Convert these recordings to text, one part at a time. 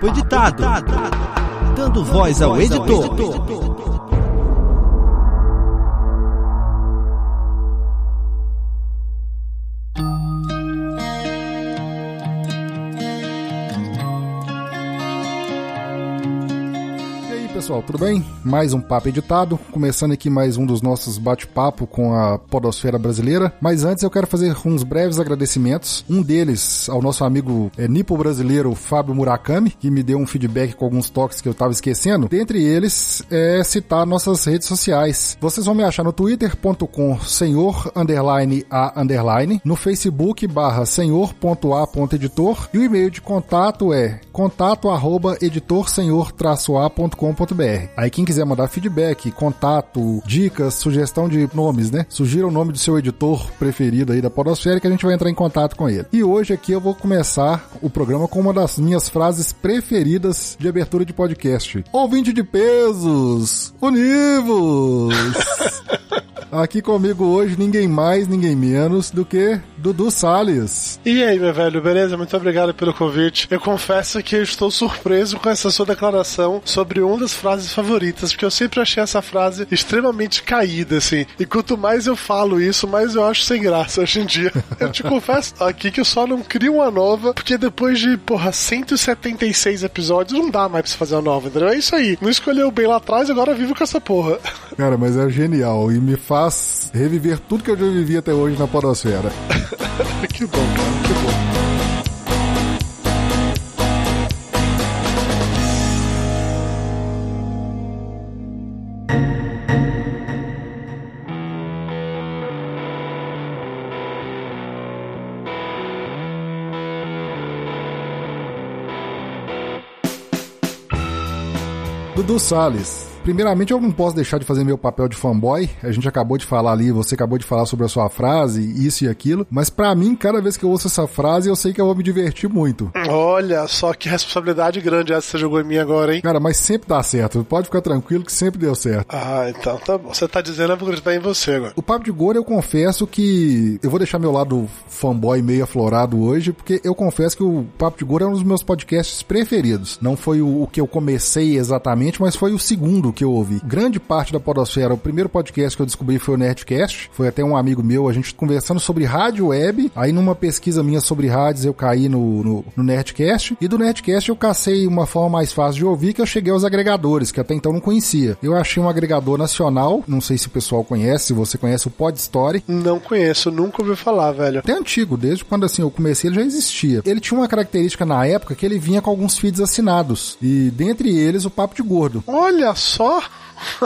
Papo editado. Dando voz ao editor. Pessoal, tudo bem? Mais um papo editado, começando aqui mais um dos nossos bate-papo com a podosfera brasileira. Mas antes eu quero fazer uns breves agradecimentos. Um deles ao nosso amigo é, nipo brasileiro Fábio Murakami, que me deu um feedback com alguns toques que eu estava esquecendo. Dentre eles é citar nossas redes sociais. Vocês vão me achar no twitter.com senhor underline a underline, no facebook barra senhor.a.editor e o e-mail de contato é contato arroba Aí quem quiser mandar feedback, contato, dicas, sugestão de nomes, né? Sugira o nome do seu editor preferido aí da Podosfera que a gente vai entrar em contato com ele. E hoje aqui eu vou começar o programa com uma das minhas frases preferidas de abertura de podcast. Ouvinte de pesos, univos! Aqui comigo hoje ninguém mais, ninguém menos do que Dudu Salles. E aí, meu velho, beleza? Muito obrigado pelo convite. Eu confesso que eu estou surpreso com essa sua declaração sobre uma das frases favoritas, porque eu sempre achei essa frase extremamente caída, assim. E quanto mais eu falo isso, mais eu acho sem graça hoje em dia. Eu te confesso aqui que eu só não crio uma nova, porque depois de, porra, 176 episódios, não dá mais pra você fazer uma nova, entendeu? É isso aí. Não escolheu bem lá atrás, agora vivo com essa porra. Cara, mas é genial e me faz reviver tudo que eu já vivi até hoje na Podosfera. que bom, cara, que bom. Dudu Salles. Primeiramente, eu não posso deixar de fazer meu papel de fanboy. A gente acabou de falar ali, você acabou de falar sobre a sua frase, isso e aquilo. Mas para mim, cada vez que eu ouço essa frase, eu sei que eu vou me divertir muito. Olha só que responsabilidade grande essa que você jogou em mim agora, hein? Cara, mas sempre dá certo. Pode ficar tranquilo que sempre deu certo. Ah, então tá bom. Você tá dizendo, eu vou acreditar em você agora. O Papo de Gordo, eu confesso que. Eu vou deixar meu lado fanboy meio aflorado hoje, porque eu confesso que o Papo de Gordo é um dos meus podcasts preferidos. Não foi o, o que eu comecei exatamente, mas foi o segundo que eu ouvi. Grande parte da Podosfera, o primeiro podcast que eu descobri foi o Nerdcast. Foi até um amigo meu, a gente conversando sobre rádio web. Aí, numa pesquisa minha sobre rádios, eu caí no, no, no Nerdcast. E do Nerdcast eu cacei uma forma mais fácil de ouvir, que eu cheguei aos agregadores, que até então não conhecia. Eu achei um agregador nacional, não sei se o pessoal conhece, se você conhece o Pod Story. Não conheço, nunca ouvi falar, velho. Até antigo, desde quando assim eu comecei ele já existia. Ele tinha uma característica na época que ele vinha com alguns feeds assinados. E dentre eles o Papo de Gordo. Olha só! só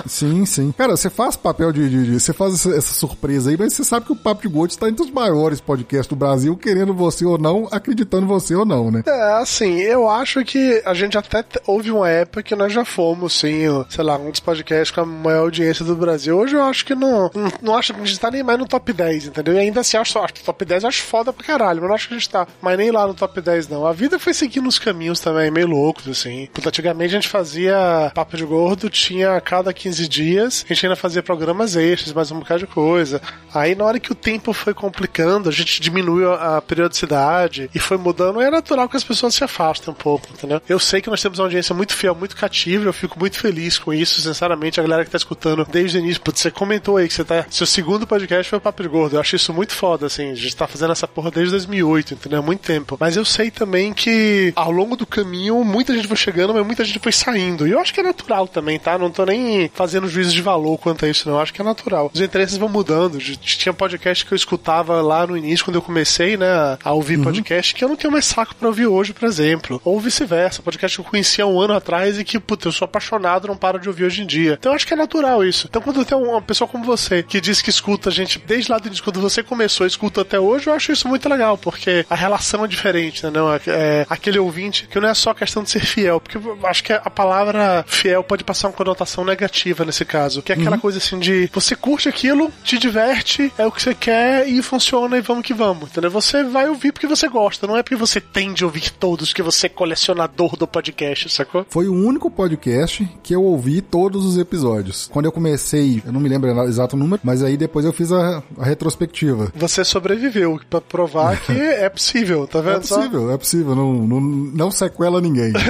sim, sim. Cara, você faz papel de, de, de. Você faz essa, surpresa aí, mas você sabe que o Papo de Gordo está entre os maiores podcasts do Brasil, querendo você ou não, acreditando você ou não, né? É, assim, eu acho que a gente até houve uma época que nós já fomos, sim, sei lá, um dos podcasts com a maior audiência do Brasil. Hoje eu acho que não. Não, acho que a gente tá nem mais no top 10, entendeu? E ainda assim, acho, acho top 10 eu acho foda pra caralho, mas não acho que a gente tá. Mas nem lá no top 10, não. A vida foi seguindo os caminhos também, meio loucos, assim. Porque antigamente a gente fazia Papo de Gordo, tinha a cada 15 dias, a gente ainda fazia programas extras, mais um bocado de coisa. Aí na hora que o tempo foi complicando, a gente diminuiu a periodicidade e foi mudando, é natural que as pessoas se afastem um pouco, entendeu? Eu sei que nós temos uma audiência muito fiel, muito cativa, eu fico muito feliz com isso, sinceramente, a galera que tá escutando desde o início, putz, você comentou aí que você tá. Seu segundo podcast foi o Papo Gordo. Eu acho isso muito foda, assim. A gente tá fazendo essa porra desde 2008, entendeu? Há muito tempo. Mas eu sei também que ao longo do caminho, muita gente foi chegando, mas muita gente foi saindo. E eu acho que é natural também, tá? Não tô nem fazendo juízo de valor quanto a isso, não. Eu acho que é natural. Os interesses vão mudando. Tinha podcast que eu escutava lá no início, quando eu comecei, né, a ouvir uhum. podcast, que eu não tenho mais saco pra ouvir hoje, por exemplo. Ou vice-versa. Podcast que eu conhecia um ano atrás e que, puta, eu sou apaixonado, não paro de ouvir hoje em dia. Então eu acho que é natural isso. Então quando tem uma pessoa como você, que diz que escuta a gente desde lá do início, quando você começou, escuta até hoje, eu acho isso muito legal, porque a relação é diferente, né? Não, é, é aquele ouvinte que não é só questão de ser fiel, porque eu acho que a palavra fiel pode passar uma conotação negativa negativa nesse caso, que é aquela uhum. coisa assim de você curte aquilo, te diverte, é o que você quer e funciona e vamos que vamos, entendeu? Você vai ouvir porque você gosta, não é porque você tem de ouvir todos, que você é colecionador do podcast, sacou? Foi o único podcast que eu ouvi todos os episódios. Quando eu comecei, eu não me lembro o exato número, mas aí depois eu fiz a, a retrospectiva. Você sobreviveu, pra provar que é possível, tá vendo? É possível, só? é possível, não, não, não sequela ninguém.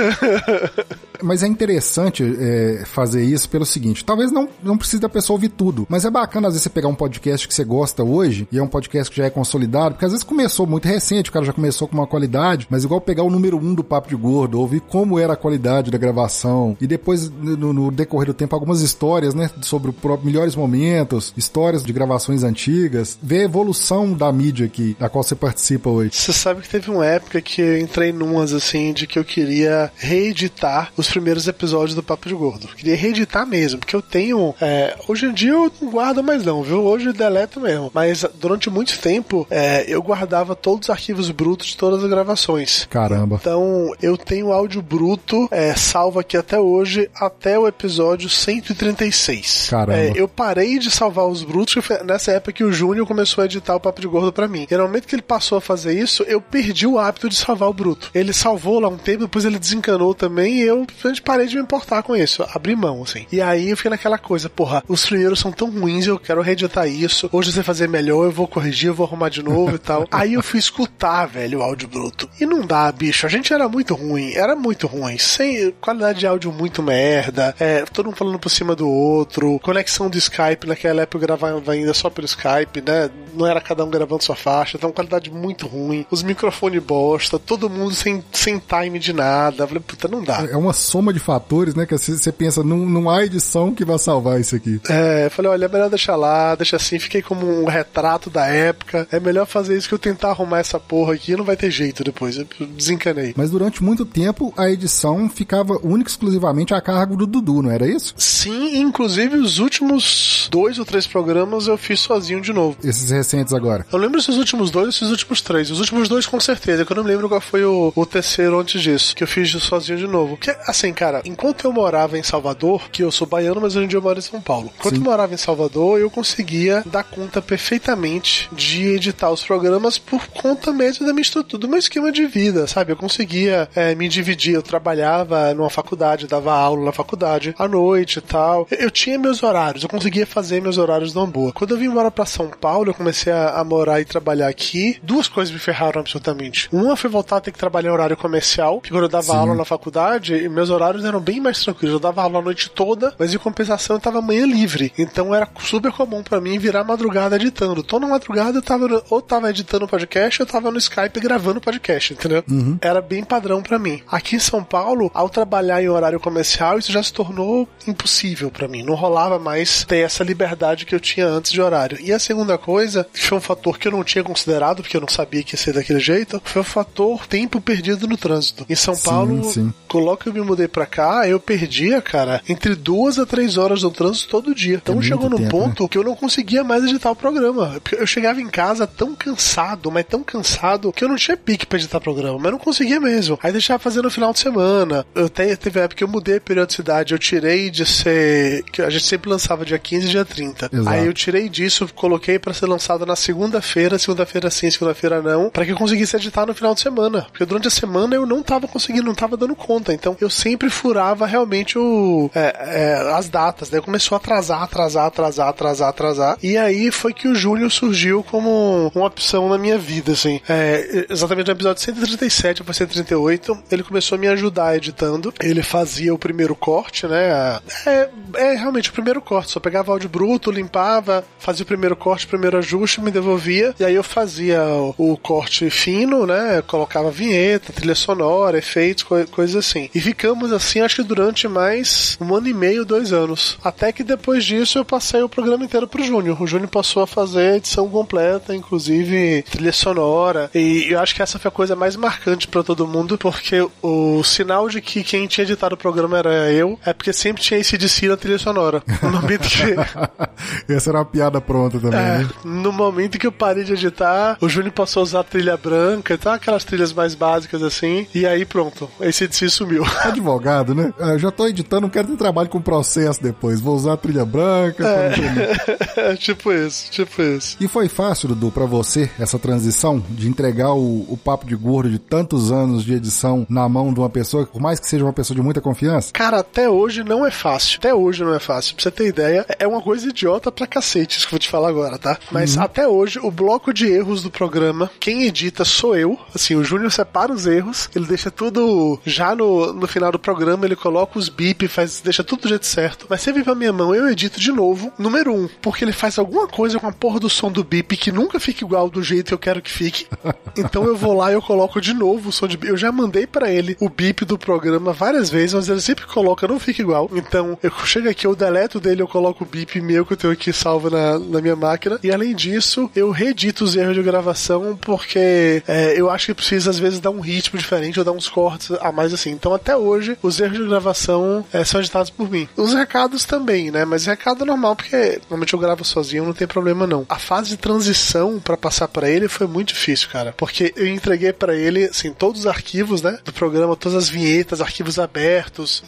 mas é interessante é, fazer isso pelo seguinte: talvez não, não precise da pessoa ouvir tudo, mas é bacana às vezes você pegar um podcast que você gosta hoje e é um podcast que já é consolidado, porque às vezes começou muito recente, o cara já começou com uma qualidade, mas igual pegar o número um do Papo de Gordo, ouvir como era a qualidade da gravação e depois, no, no decorrer do tempo, algumas histórias, né, sobre os melhores momentos, histórias de gravações antigas, ver a evolução da mídia aqui, da qual você participa hoje. Você sabe que teve uma época que eu entrei numas assim de que eu queria reeditar os primeiros episódios do Papo de Gordo. Queria reeditar mesmo, porque eu tenho. É, hoje em dia eu não guardo mais, não, viu? Hoje eu deleto mesmo. Mas durante muito tempo é, eu guardava todos os arquivos brutos de todas as gravações. Caramba. Então eu tenho áudio bruto é, salvo aqui até hoje, até o episódio 136. Caramba. É, eu parei de salvar os brutos nessa época que o Júnior começou a editar o Papo de Gordo para mim. E no momento que ele passou a fazer isso, eu perdi o hábito de salvar o bruto. Ele salvou lá um tempo, depois ele desencanou também e eu simplesmente parei de me importar com isso. Abri mão, assim. E aí eu fiquei naquela coisa, porra, os primeiros são tão ruins, eu quero reeditar isso. Hoje você fazer melhor, eu vou corrigir, eu vou arrumar de novo e tal. Aí eu fui escutar, velho, o áudio bruto. E não dá, bicho. A gente era muito ruim. Era muito ruim. Sem qualidade de áudio muito merda. É, todo mundo falando por cima do outro. Conexão do Skype. Naquela época eu gravava ainda só pelo Skype, né? Não era cada um gravando sua faixa. Então qualidade muito ruim. Os microfones bosta. Todo mundo sem, sem time de nada. Eu falei, puta, não dá. É uma soma de fatores, né? Que você pensa, não, não há edição que vai salvar isso aqui. É, eu falei, olha, é melhor deixar lá, deixa assim, fiquei como um retrato da época. É melhor fazer isso que eu tentar arrumar essa porra aqui, não vai ter jeito depois. Eu desencanei. Mas durante muito tempo a edição ficava única e exclusivamente a cargo do Dudu, não era isso? Sim, inclusive os últimos dois ou três programas eu fiz sozinho de novo. Esses recentes agora? Eu lembro se os últimos dois ou se os últimos três. Os últimos dois com certeza, que eu não lembro qual foi o, o terceiro antes disso, que eu fiz sozinho de novo. Que, assim, cara, enquanto eu morava em Salvador, que eu sou baiano, mas hoje em dia eu moro em São Paulo. Enquanto Sim. eu morava em Salvador, eu conseguia dar conta perfeitamente de editar os programas por conta mesmo da minha estrutura, do meu esquema de vida, sabe? Eu conseguia é, me dividir. Eu trabalhava numa faculdade, dava aula na faculdade à noite e tal. Eu, eu tinha meus horários, eu conseguia fazer meus horários numa boa. Quando eu vim embora pra São Paulo, eu comecei a, a morar e trabalhar aqui. Duas coisas me ferraram absolutamente. Uma foi voltar a ter que trabalhar em horário comercial, porque quando eu dava Sim. aula na faculdade, meus horários eram bem mais tranquilos. Eu dava aula a noite toda, mas em compensação eu tava manhã livre. Então era super comum para mim virar madrugada editando. Toda madrugada eu tava ou tava editando podcast ou tava no Skype gravando podcast, entendeu? Uhum. Era bem padrão para mim. Aqui em São Paulo, ao trabalhar em horário comercial, isso já se tornou impossível para mim. Não rolava mais ter essa liberdade que eu tinha antes de horário. E a segunda coisa, que foi um fator que eu não tinha considerado, porque eu não sabia que ia ser daquele jeito, foi o fator tempo perdido no trânsito. Em São sim, Paulo, sim. coloca eu me mudei pra cá, eu perdia, cara, entre duas a três horas no trânsito todo dia. Então é chegou num tempo, ponto né? que eu não conseguia mais editar o programa. Eu chegava em casa tão cansado, mas tão cansado, que eu não tinha pique pra editar programa, mas não conseguia mesmo. Aí deixava fazer no final de semana. Eu até teve época que eu mudei a periodicidade, eu tirei de ser. que A gente sempre lançava dia 15 e dia 30. Exato. Aí eu tirei disso, coloquei para ser lançado na segunda-feira, segunda-feira sim, segunda-feira não, para que eu conseguisse editar no final de semana. Porque durante a semana eu não tava conseguindo, não tava dando conta. Então eu sempre furava realmente o, é, é, as datas. Daí começou a atrasar, atrasar, atrasar, atrasar, atrasar. E aí foi que o Júnior surgiu como uma opção na minha vida, assim. É, exatamente no episódio 137 ou 138, ele começou a me ajudar editando. Ele fazia o primeiro corte, né? É, é realmente o primeiro corte. Só pegava áudio bruto, limpava, fazia o primeiro corte, o primeiro ajuste, me devolvia. E aí eu fazia o, o corte fino, né? colocava vinheta, trilha sonora, efeitos, co coisas assim. E ficamos assim, acho que durante mais um ano e meio, dois anos. Até que depois disso eu passei o programa inteiro pro Júnior. O Júnior passou a fazer a edição completa, inclusive trilha sonora. E eu acho que essa foi a coisa mais marcante para todo mundo, porque o sinal de que quem tinha editado o programa era eu, é porque sempre tinha esse de si na trilha sonora. No momento que. essa era uma piada pronta também, é, né? No momento que eu parei de editar, o Júnior passou a usar a trilha branca, então aquelas trilhas mais básicas assim, e aí pronto, esse de si sumiu. É de advogado, né? Eu já tô editando, não quero ter trabalho com processo depois. Vou usar a trilha branca. É. tipo isso, tipo isso. E foi fácil, Dudu, pra você, essa transição de entregar o, o papo de gordo de tantos anos de edição na mão de uma pessoa, por mais que seja uma pessoa de muita confiança? Cara, até hoje não é fácil. Até hoje não é fácil. Pra você ter ideia, é uma coisa idiota pra cacete, isso que eu vou te falar agora, tá? Mas uhum. até hoje, o bloco de erros do programa, quem edita sou eu. Assim, o Júnior separa os erros, ele deixa tudo já no, no final do programa, ele coloca os bip, faz, deixa tudo do jeito certo. Mas se pra minha mão, eu edito de novo, número um, porque ele faz alguma coisa com a porra do som do bip que nunca fica igual do jeito que eu quero que fique. Então eu vou lá e eu coloco de novo o som de bip. Eu já mandei para ele o bip do programa várias vezes, mas ele sempre coloca, não fica igual. Então eu chego aqui, eu deleto dele, eu coloco o bip meu que eu tenho aqui salvo na, na minha máquina. E além disso, eu reedito os erros de gravação porque é, eu acho que precisa às vezes dar um ritmo diferente ou dar uns cortes a mais assim. Então até hoje, os erros de gravação é, são editados por mim. Os recados também, né? Mas recado é normal, porque normalmente eu gravo sozinho, não tem problema não. A fase de transição para passar para ele foi muito difícil, cara. Porque eu entreguei para ele, assim, todos os arquivos, né? Do programa, todas as vinhetas, arquivos abertos.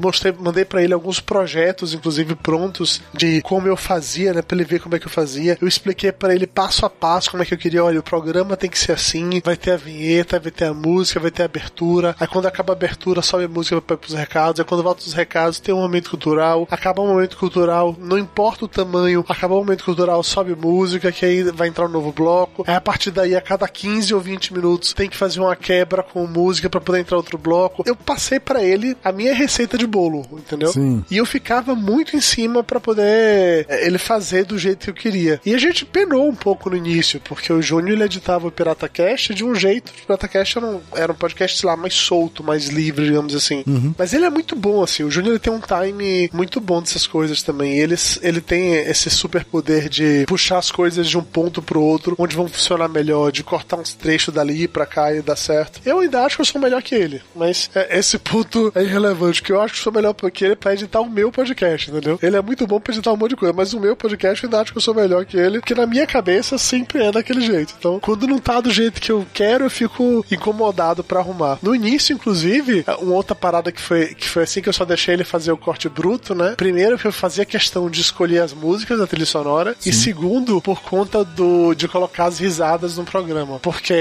Mostrei, mandei para ele alguns projetos, inclusive prontos, de como eu fazia, né? Pra ele ver como é que eu fazia. Eu expliquei para ele passo a passo como é que eu queria. Olha, o programa tem que ser assim, vai ter a vinheta, vai ter a música, vai ter a abertura. Aí quando acaba a abertura, sobe a música para os recados. Aí quando volta os recados, tem um momento cultural. Acaba o momento cultural, não importa o tamanho, acaba o momento cultural, sobe música, que aí vai entrar um novo bloco. Aí a partir daí, a cada 15 ou 20 minutos, tem que fazer uma quebra com música para poder entrar outro bloco. Eu passei para ele a minha receita de bolo, entendeu? Sim. E eu ficava muito em cima para poder eh, ele fazer do jeito que eu queria. E a gente penou um pouco no início, porque o Júnior ele editava o Pirata Cast de um jeito. O Pirata Cast era um, era um podcast, sei lá, mais solto, mais livre, digamos assim. Uhum. Mas ele é muito bom, assim. O Júnior tem um time muito bom dessas coisas também. Ele, ele tem esse super poder de puxar as coisas de um ponto pro outro, onde vão funcionar melhor, de cortar uns trechos dali pra cá e dar certo. Eu ainda acho que eu sou melhor que ele, mas é, esse ponto é irrelevante, que eu acho que eu sou melhor que ele pra editar o meu podcast, entendeu? Ele é muito bom pra editar um monte de coisa, mas o meu podcast eu ainda acho que eu sou melhor que ele, porque na minha cabeça sempre é daquele jeito. Então, quando não tá do jeito que eu quero, eu fico incomodado para arrumar. No início, inclusive, uma outra parada que foi, que foi assim que eu só deixei ele fazer o corte bruto, né? Primeiro, eu fazia questão de escolher as músicas da trilha sonora, Sim. e segundo, por conta do de colocar as risadas no programa. Porque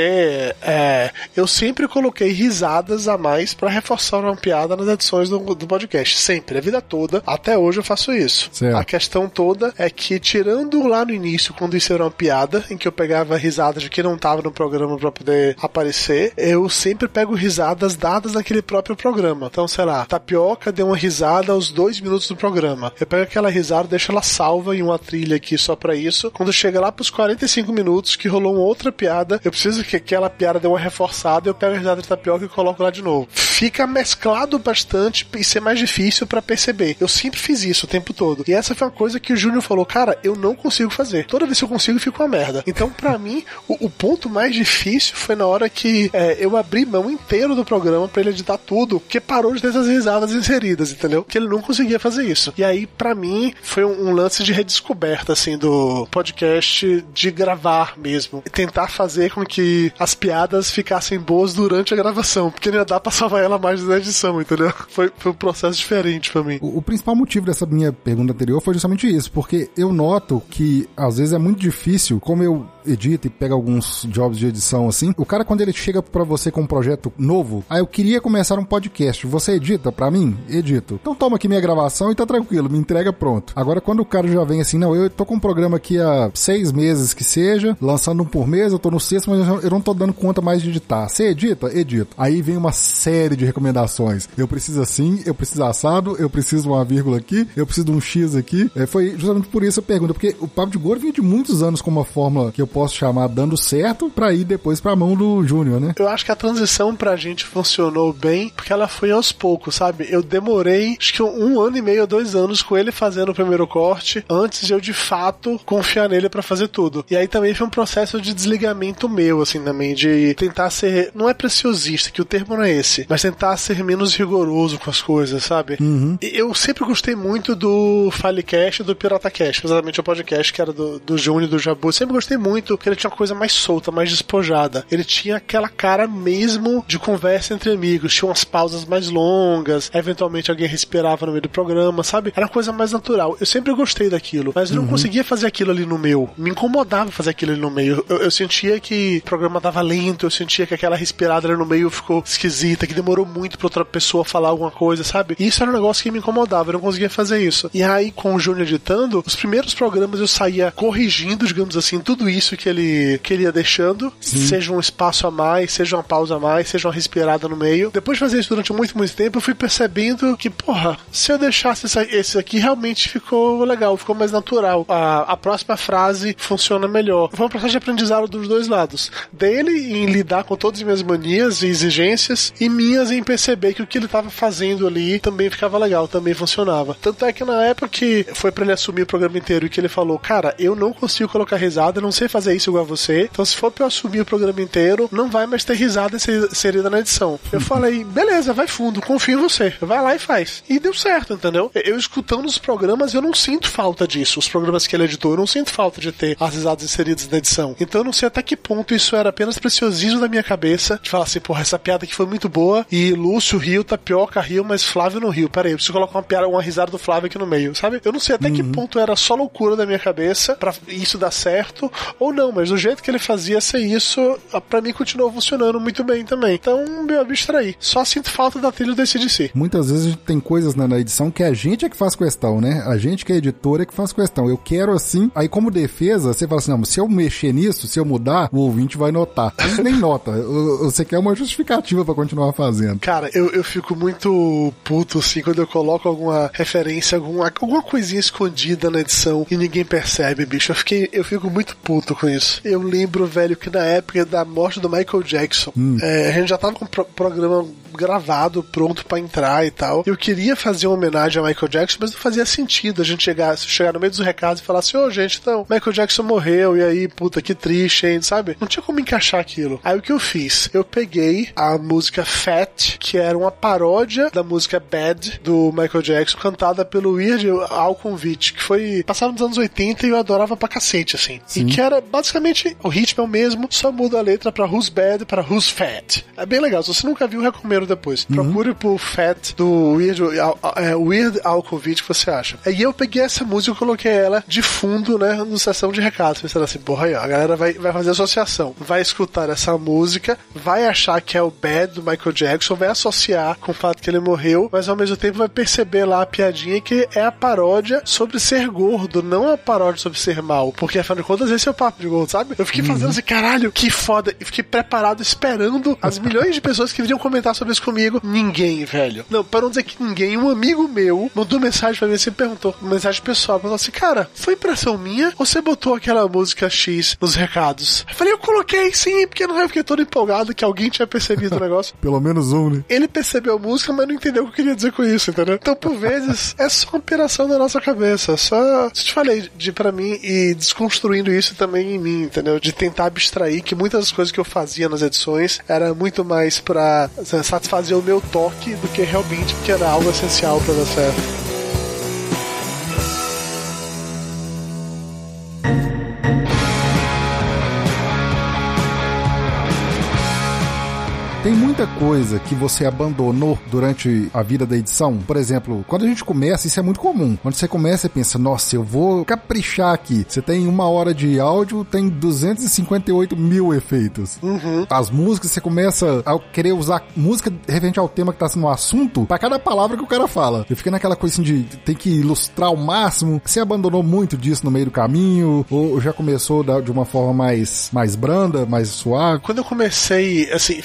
é, eu sempre coloquei risadas a mais para reforçar uma piada nas edições do, do podcast. Sempre, a vida toda. Até hoje eu faço isso. Certo. A questão toda é que, tirando lá no início, quando isso era uma piada, em que eu pegava risadas de quem não tava no programa para poder aparecer, eu sempre pego risadas dadas naquele próprio programa. Então, sei lá, Tapioca deu uma risada aos dois minutos do programa. Eu pego aquela risada, deixo ela salva em uma trilha aqui só para isso. Quando chega lá pros 45 minutos, que rolou uma outra piada, eu preciso que aquela piada dê uma reforçada, eu pego a risada de tapioca e coloco lá de novo. Fica mesclado bastante e ser mais difícil para perceber. Eu sempre fiz isso o tempo todo. E essa foi uma coisa que o Júnior falou, cara, eu não consigo fazer. Toda vez que eu consigo, fica uma merda. Então, para mim, o, o, ponto mais difícil foi na hora que é, eu abri mão inteiro do programa para ele editar tudo, porque parou de ter essas risadas inseridas, entendeu? Que ele não conseguia fazer isso. E aí, para mim, foi um, um lance de redescoberta, assim, do podcast de gravar mesmo. E tentar fazer com que as piadas ficassem boas durante a gravação, porque não ia dar pra salvar ela mais na edição, entendeu? Foi, foi um processo diferente para mim. O, o, principal motivo dessa minha pergunta anterior foi justamente isso, porque eu noto que às vezes é muito difícil, como eu edito e pego alguns jobs de edição assim, o cara quando ele chega para você com um projeto novo, ah, eu queria começar um podcast, você edita para mim? Edito. Então toma aqui minha gravação e tá tranquilo, me entrega pronto. Agora quando o cara já vem assim, não, eu tô com um programa aqui há seis meses que seja, lançando um por mês, eu tô no sexto, mas eu não tô dando conta mais de editar. Você edita? Edito. Aí vem uma série de recomendações. Eu preciso assim, eu preciso assado, eu preciso uma vírgula aqui, eu preciso de um X aqui. É, foi justamente por isso a pergunta, porque o Papo de Gordo vinha de muitos anos com uma fórmula que eu posso chamar dando certo para ir depois pra mão do Júnior, né? Eu acho que a transição pra gente funcionou bem, porque ela foi aos poucos, sabe? Eu demorei, acho que um ano e meio, dois anos com ele fazendo o primeiro corte, antes de eu de fato confiar nele para fazer tudo. E aí também foi um processo de desligamento meu, assim, também, de tentar ser, não é preciosista, que o termo não é esse, mas tentar ser menos rigoroso com as coisas, sabe? Uhum. Eu sempre gostei muito do Filecast e do PirataCast, exatamente o podcast que era do, do Júnior e do Jabu. Sempre gostei muito muito que ele tinha uma coisa mais solta, mais despojada. Ele tinha aquela cara mesmo de conversa entre amigos, tinha umas pausas mais longas, eventualmente alguém respirava no meio do programa, sabe? Era uma coisa mais natural. Eu sempre gostei daquilo, mas eu não uhum. conseguia fazer aquilo ali no meu. Me incomodava fazer aquilo ali no meio. Eu, eu sentia que o programa tava lento, eu sentia que aquela respirada ali no meio ficou esquisita, que demorou muito pra outra pessoa falar alguma coisa, sabe? E isso era um negócio que me incomodava, eu não conseguia fazer isso. E aí, com o Júnior editando, os primeiros programas eu saía corrigindo, digamos assim, tudo isso que ele, que ele ia deixando, Sim. seja um espaço a mais, seja uma pausa a mais, seja uma respirada no meio. Depois de fazer isso durante muito, muito tempo, eu fui percebendo que, porra, se eu deixasse esse aqui, realmente ficou legal, ficou mais natural. A, a próxima frase funciona melhor. Foi um processo de aprendizado dos dois lados. Dele em lidar com todas as minhas manias e exigências, e minhas em perceber que o que ele estava fazendo ali também ficava legal, também funcionava. Tanto é que na época que foi para ele assumir o programa inteiro e que ele falou, cara, eu não consigo colocar risada, não sei fazer isso igual a você, então se for pra eu assumir o programa inteiro, não vai mais ter risada inserida na edição. Eu falei, beleza, vai fundo, confio em você, vai lá e faz. E deu certo, entendeu? Eu escutando os programas, eu não sinto falta disso. Os programas que ele editou, eu não sinto falta de ter as risadas inseridas na edição. Então eu não sei até que ponto isso era apenas preciosismo da minha cabeça, de falar assim, porra, essa piada aqui foi muito boa, e Lúcio riu, Tapioca riu, mas Flávio não riu. Pera aí, eu preciso colocar uma piada, uma risada do Flávio aqui no meio, sabe? Eu não sei até uhum. que ponto era só loucura da minha cabeça para isso dar certo, ou não, mas do jeito que ele fazia ser isso, para mim continuou funcionando muito bem também. Então, meu abstrair. Só sinto falta da trilha do ACDC. Muitas vezes a gente tem coisas na, na edição que a gente é que faz questão, né? A gente que é editor é que faz questão. Eu quero assim, aí como defesa, você fala assim, não, se eu mexer nisso, se eu mudar, o ouvinte vai notar. Mas nem nota. Você quer uma justificativa para continuar fazendo. Cara, eu, eu fico muito puto, assim, quando eu coloco alguma referência, alguma, alguma coisinha escondida na edição e ninguém percebe, bicho. Eu, fiquei, eu fico muito puto com isso. Eu lembro, velho, que na época da morte do Michael Jackson, hum. é, a gente já tava com o pro programa gravado, pronto para entrar e tal. Eu queria fazer uma homenagem a Michael Jackson, mas não fazia sentido a gente chegar, chegar no meio dos recados e falar assim: ô oh, gente, então, Michael Jackson morreu, e aí, puta, que triste, hein, sabe? Não tinha como encaixar aquilo. Aí o que eu fiz? Eu peguei a música Fat, que era uma paródia da música Bad do Michael Jackson, cantada pelo Weird Al Convite, que foi passado nos anos 80 e eu adorava pra cacete, assim. Sim. E que era basicamente o ritmo é o mesmo, só muda a letra pra Who's Bad para Who's Fat. É bem legal. Se você nunca viu, recomendo depois. Uhum. Procure por Fat do Weird, é, Weird Al que você acha. E eu peguei essa música e coloquei ela de fundo, né, no sessão de recados. Pensando assim, porra aí, ó, a galera vai, vai fazer associação. Vai escutar essa música, vai achar que é o Bad do Michael Jackson, vai associar com o fato que ele morreu, mas ao mesmo tempo vai perceber lá a piadinha que é a paródia sobre ser gordo, não a paródia sobre ser mal. Porque afinal de contas, esse é o papo de gordo, sabe? Eu fiquei uhum. fazendo assim, caralho, que foda. E fiquei preparado, esperando as milhões de pessoas que viriam comentar sobre isso comigo. Ninguém, velho. Não, para não dizer que ninguém, um amigo meu mandou mensagem pra mim assim, perguntou, mensagem pessoal, falou assim, cara, foi impressão minha ou você botou aquela música X nos recados? Eu falei, eu coloquei sim, porque não eu fiquei todo empolgado que alguém tinha percebido o negócio. Pelo menos um, né? Ele percebeu a música, mas não entendeu o que eu queria dizer com isso, entendeu? Então, por vezes, é só uma operação da nossa cabeça. Só. Eu te falei de para mim e desconstruindo isso também em mim, entendeu? De tentar abstrair que muitas das coisas que eu fazia nas edições era muito mais pra satisfazer o meu toque do que realmente porque era algo essencial para dar certo. Tem muita coisa que você abandonou durante a vida da edição. Por exemplo, quando a gente começa, isso é muito comum. Quando você começa e pensa, nossa, eu vou caprichar aqui. Você tem uma hora de áudio, tem 258 mil efeitos. Uhum. As músicas, você começa a querer usar música referente ao tema que tá sendo o assunto para cada palavra que o cara fala. Eu fiquei naquela coisa assim de tem que ilustrar ao máximo. Você abandonou muito disso no meio do caminho? Ou já começou de uma forma mais, mais branda, mais suave? Quando eu comecei, assim,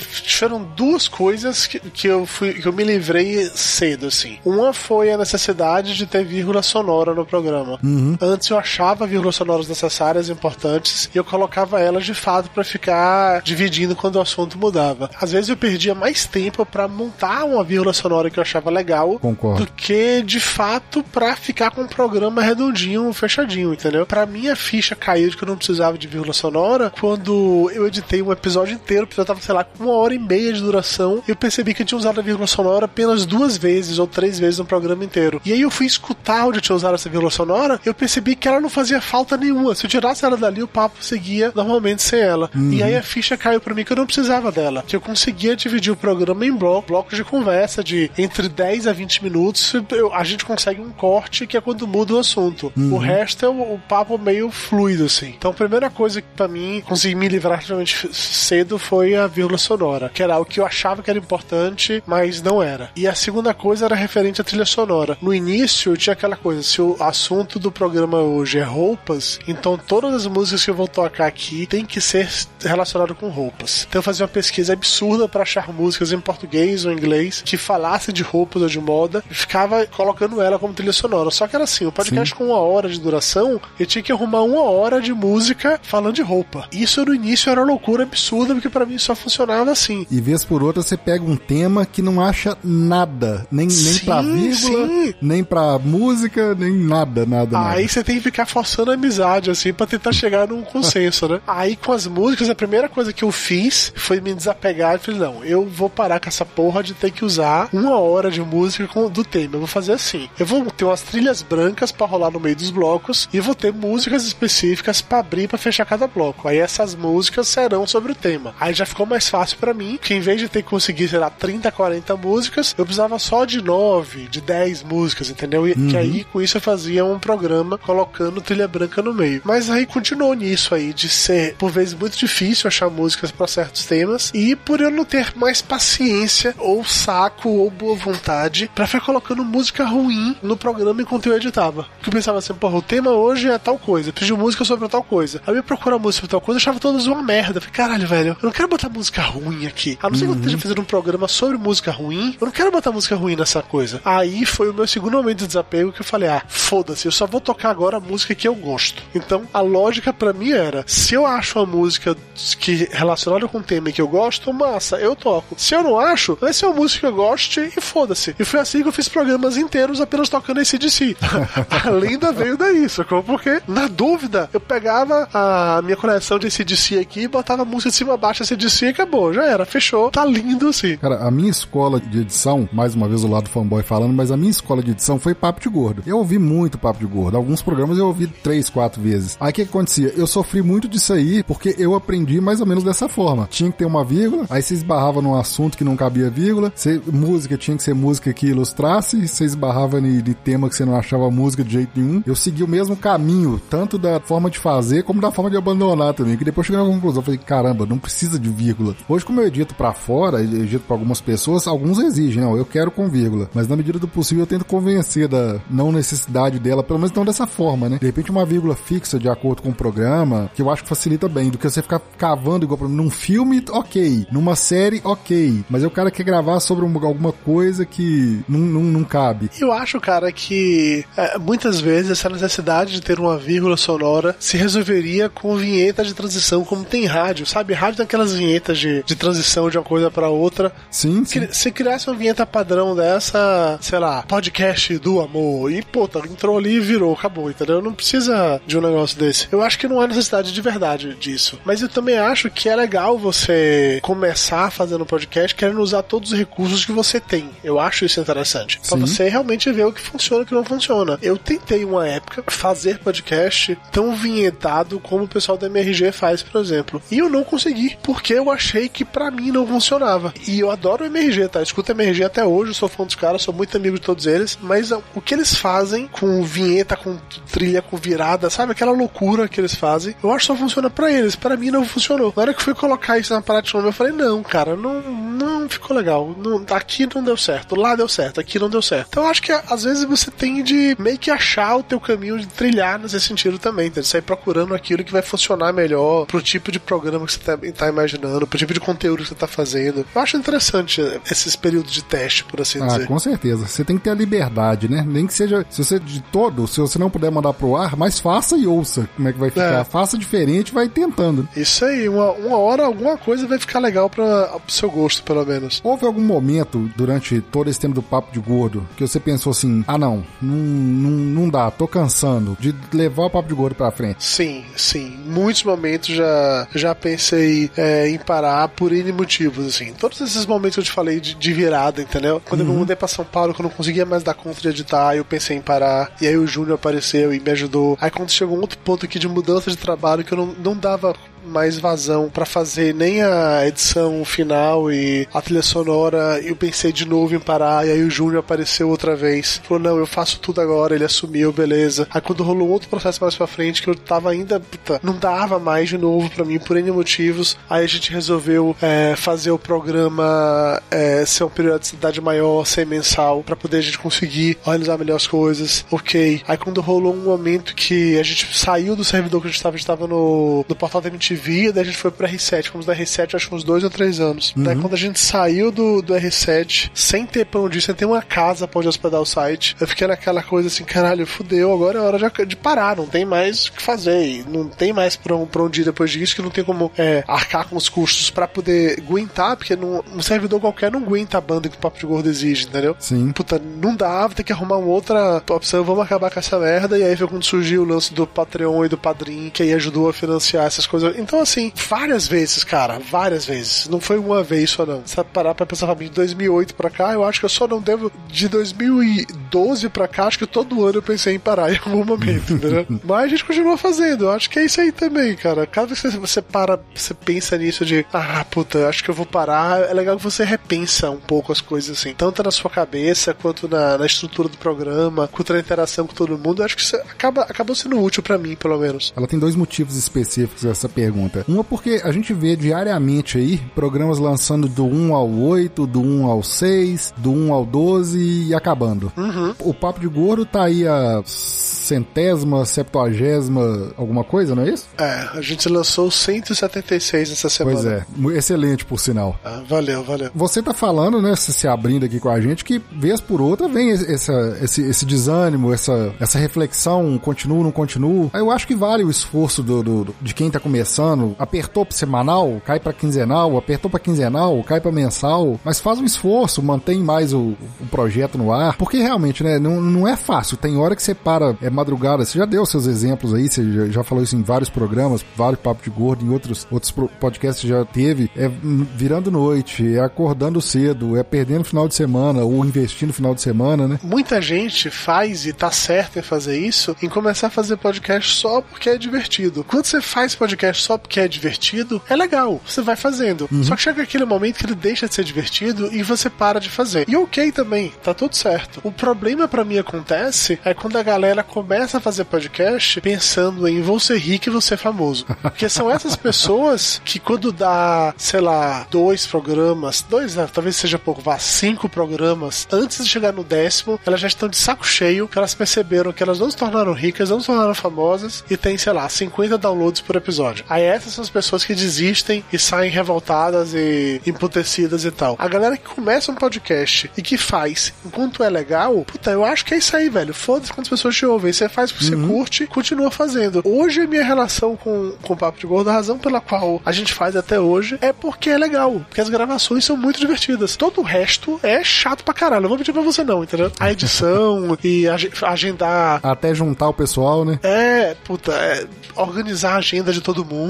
foram duas coisas que, que, eu fui, que eu me livrei cedo, assim. Uma foi a necessidade de ter vírgula sonora no programa. Uhum. Antes eu achava vírgulas sonoras necessárias, importantes, e eu colocava elas de fato para ficar dividindo quando o assunto mudava. Às vezes eu perdia mais tempo para montar uma vírgula sonora que eu achava legal Concordo. do que de fato para ficar com um programa redondinho, fechadinho, entendeu? Para mim a ficha caiu de que eu não precisava de vírgula sonora quando eu editei um episódio inteiro, porque eu tava, sei lá, com uma hora e meia de duração. Eu percebi que eu tinha usado a vírgula sonora apenas duas vezes ou três vezes no programa inteiro. E aí eu fui escutar onde eu tinha usado essa vírgula sonora, eu percebi que ela não fazia falta nenhuma. Se eu tirasse ela dali, o papo seguia normalmente sem ela. Uhum. E aí a ficha caiu para mim que eu não precisava dela. Que eu conseguia dividir o programa em blocos, blocos de conversa de entre 10 a 20 minutos. Eu, a gente consegue um corte que é quando muda o assunto. Uhum. O resto é o, o, papo meio fluido, assim. Então a primeira coisa que para mim consegui me livrar realmente cedo foi a vírgula sonora, que era o que eu achava que era importante, mas não era. E a segunda coisa era referente à trilha sonora. No início tinha aquela coisa, se o assunto do programa hoje é roupas, então todas as músicas que eu vou tocar aqui tem que ser relacionado com roupas. Então eu fazia uma pesquisa absurda para achar músicas em português ou inglês que falassem de roupas ou de moda e ficava colocando ela como trilha sonora. Só que era assim, o podcast Sim. com uma hora de duração, eu tinha que arrumar uma hora de música falando de roupa. Isso no início era uma loucura absurda, porque para mim só funcionava assim. E vez por outra você pega um tema que não acha nada, nem, nem sim, pra vírgula, sim. nem pra música, nem nada, nada. Aí nada. você tem que ficar forçando a amizade, assim, pra tentar chegar num consenso, né? Aí com as músicas, a primeira coisa que eu fiz foi me desapegar e falei, não, eu vou parar com essa porra de ter que usar uma hora de música do tema. Eu vou fazer assim. Eu vou ter umas trilhas brancas para rolar no meio dos blocos e vou ter músicas específicas para abrir para fechar cada bloco. Aí essas músicas serão sobre o tema. Aí já ficou mais fácil para mim, que em vez de ter que conseguir, sei lá, 30, 40 músicas, eu precisava só de 9, de 10 músicas, entendeu? E uhum. que aí com isso eu fazia um programa colocando trilha branca no meio. Mas aí continuou nisso aí, de ser por vezes muito difícil achar músicas para certos temas e por eu não ter mais paciência ou saco ou boa vontade para ficar colocando música ruim no programa enquanto eu editava. Que eu pensava assim, porra, o tema hoje é tal coisa, pediu música sobre tal coisa. Aí eu ia procurar música sobre tal coisa, eu achava todas uma merda. Eu falei, caralho, velho, eu não quero botar música ruim aqui. A não ser uhum. que eu esteja uhum. fazendo um programa sobre música ruim, eu não quero botar música ruim nessa coisa. Aí foi o meu segundo momento de desapego que eu falei, ah, foda-se, eu só vou tocar agora a música que eu gosto. Então a lógica para mim era, se eu acho uma música que relacionada com o tema que eu gosto, massa, eu toco. Se eu não acho, vai ser uma música que eu goste e foda-se. E foi assim que eu fiz programas inteiros apenas tocando esse DC. a lenda veio daí, sacou? Porque, na dúvida, eu pegava a minha coleção de CDC aqui e botava a música de cima a baixo CDC e acabou, já era, fechou, tá lindo assim. Cara, a minha escola de edição, mais uma vez o lado fanboy falando, mas a minha escola de edição foi Papo de Gordo. Eu ouvi muito Papo de Gordo. Alguns programas eu ouvi três, quatro vezes. Aí o que, que acontecia? Eu sofri muito disso aí porque eu aprendi mais ou menos dessa forma. Tinha que ter uma vírgula, aí você esbarrava num assunto que não cabia vírgula, você, música tinha que ser música que ilustrasse, você esbarrava de, tema que você não achava música de jeito nenhum. Eu segui o mesmo caminho, tanto da forma de fazer como da forma de abandonar também. Que depois cheguei na conclusão, falei, caramba, não precisa de vírgula. Hoje, como eu edito para fora, edito para algumas pessoas, alguns exigem, não, eu quero com vírgula. Mas na medida do possível eu tento convencer da não necessidade dela, pelo menos não dessa forma, né? De repente uma vírgula fixa de acordo com o programa, que eu acho que facilita bem, do que você ficar cavando igual pra mim. Num filme, ok. Numa série, ok. Mas o cara quer gravar sobre alguma coisa que não, não, não cabe. Eu acho, cara, que é, muitas vezes essa necessidade de ter uma vírgula sonora se resolveria com vinheta de transição, como tem rádio, sabe? Rádio tem aquelas vinhetas de, de transição de uma coisa para outra. Sim, sim. Se criasse uma vinheta padrão dessa, sei lá, podcast do amor, e pô, tá, entrou ali e virou, acabou, entendeu? Não precisa de um negócio desse. Eu acho que não há necessidade de verdade disso. Mas eu também acho que é legal você começar fazendo podcast querendo usar todos os recursos que você tem. Eu acho isso interessante. Pra você realmente ver o que funciona e o que não funciona. Eu tentei uma época fazer podcast tão vinhetado como o pessoal da MRG faz, por exemplo. E eu não consegui, porque eu achei que para mim não funcionava. E eu adoro o MRG, tá? Escuto MRG até hoje, sou fã dos caras, sou muito amigo de todos eles, mas o que eles fazem com vinheta, com trilha, com virada, sabe? Aquela loucura que eles fazem, eu acho que só funciona para eles. para mim não funcionou. Na hora que fui colocar isso na prática, eu falei, não, cara, não, não ficou legal. Não, aqui não deu certo, lá deu certo, aqui não deu certo. Então eu acho que às vezes você tem de meio que achar o teu caminho de trilhar nesse sentido também, tá? sair procurando aquilo que vai funcionar melhor pro tipo de programa que você tá, tá, imaginando, pro tipo de conteúdo que você tá fazendo. Eu acho interessante esses períodos de teste, por assim ah, dizer. Ah, com certeza. Você tem que ter a liberdade, né? Nem que seja, se você de todo, se você não puder mandar pro ar, mas faça e ouça como é que vai ficar. É. Faça diferente, vai tentando. Isso aí, uma, uma hora alguma coisa vai ficar legal para pro seu gosto, pelo menos. Houve algum momento durante todo esse tempo do papo de gordo que você pensou assim: ah, não, não, não, não dá, tô cansando de levar o papo de gordo pra frente? Sim, sim. Muitos momentos já, já pensei é, em parar por N motivos, assim. Todos esses momentos que eu te falei de, de virada, entendeu? Quando uhum. eu me mudei pra São Paulo, que eu não conseguia mais dar conta de editar, eu pensei em parar. E aí o Júnior apareceu e me ajudou. Aí quando chegou um outro ponto aqui de mudança de trabalho que eu não, não dava mais vazão para fazer nem a edição final e a trilha sonora. Eu pensei de novo em parar, e aí o Júnior apareceu outra vez. Falou: Não, eu faço tudo agora. Ele assumiu, beleza. Aí quando rolou outro processo mais pra frente, que eu tava ainda, puta, não dava mais de novo para mim, por N motivos. Aí a gente resolveu é, fazer o programa é, ser uma periodicidade maior, ser mensal, para poder a gente conseguir organizar melhor as coisas. Ok. Aí quando rolou um momento que a gente saiu do servidor que a gente tava, a gente tava no, no portal da MTV MTV, daí a gente foi pro R7. Fomos da R7 acho que uns dois ou três anos. Uhum. Daí quando a gente saiu do, do R7, sem ter onde ir, sem ter uma casa pra onde hospedar o site, eu fiquei naquela coisa assim, caralho, fudeu, agora é hora de, de parar, não tem mais o que fazer. Não tem mais pra, pra onde ir depois disso, que não tem como é, arcar com os custos pra poder aguentar, porque não, um servidor qualquer não aguenta a banda que o Papo de Gordo exige, entendeu? Sim. Puta, não dá, vou ter que arrumar uma outra opção, vamos acabar com essa merda. E aí foi quando surgiu o lance do Patreon e do Padrim, que aí ajudou a financiar essas coisas. Então, assim, várias vezes, cara, várias vezes. Não foi uma vez só, não. Se parar pra pensar de 2008 pra cá, eu acho que eu só não devo. De 2012 pra cá, acho que todo ano eu pensei em parar em algum momento, entendeu? Mas a gente continua fazendo. Eu acho que é isso aí também, cara. Cada vez que você para, você pensa nisso de, ah, puta, acho que eu vou parar, é legal que você repensa um pouco as coisas assim. Tanto na sua cabeça, quanto na, na estrutura do programa, quanto na interação com todo mundo. Eu acho que isso acaba, acabou sendo útil para mim, pelo menos. Ela tem dois motivos específicos essa pergunta. Um uma porque a gente vê diariamente aí programas lançando do 1 ao 8, do 1 ao 6, do 1 ao 12 e acabando. Uhum. O Papo de Gordo tá aí a centésima, septuagésima, alguma coisa, não é isso? É, a gente lançou 176 essa semana. Pois é, excelente por sinal. Ah, valeu, valeu. Você tá falando, né, se, se abrindo aqui com a gente, que vez por outra vem essa, esse, esse desânimo, essa, essa reflexão, continuo, não continuo. Eu acho que vale o esforço do, do de quem tá começando, apertou para semanal, cai para quinzenal, apertou para quinzenal, cai para mensal, mas faz um esforço, mantém mais o, o projeto no ar, porque realmente, né, não, não é fácil. Tem hora que você para, é madrugada, você já deu seus exemplos aí, você já, já falou isso em vários programas, vários papos de gordo, em outros, outros podcasts já teve, é virando noite, é acordando cedo, é perdendo final de semana ou investindo final de semana, né? Muita gente faz e tá certo em fazer isso, em começar a fazer podcast só porque é divertido. Quando você faz podcast só porque é divertido, é legal. Você vai fazendo. Uhum. Só que chega aquele momento que ele deixa de ser divertido e você para de fazer. E ok também, tá tudo certo. O problema para mim acontece é quando a galera começa a fazer podcast pensando em vou ser rico e vou ser famoso. Porque são essas pessoas que quando dá, sei lá, dois programas, dois, né, talvez seja pouco, vá, cinco programas, antes de chegar no décimo, elas já estão de saco cheio, que elas perceberam que elas não se tornaram ricas, não se tornaram famosas e tem, sei lá, 50 downloads por episódio. Aí essas são as pessoas que desistem e saem revoltadas e emputecidas e tal. A galera que começa um podcast e que faz enquanto é legal, puta, eu acho que é isso aí, velho. Foda-se quantas pessoas te ouvem. Você faz o que uhum. você curte, continua fazendo. Hoje, a minha relação com, com o Papo de Gordo, a razão pela qual a gente faz até hoje é porque é legal. Porque as gravações são muito divertidas. Todo o resto é chato pra caralho. Não vou pedir pra você, não, entendeu? A edição e agendar. Até juntar o pessoal, né? É, puta, é, organizar a agenda de todo mundo,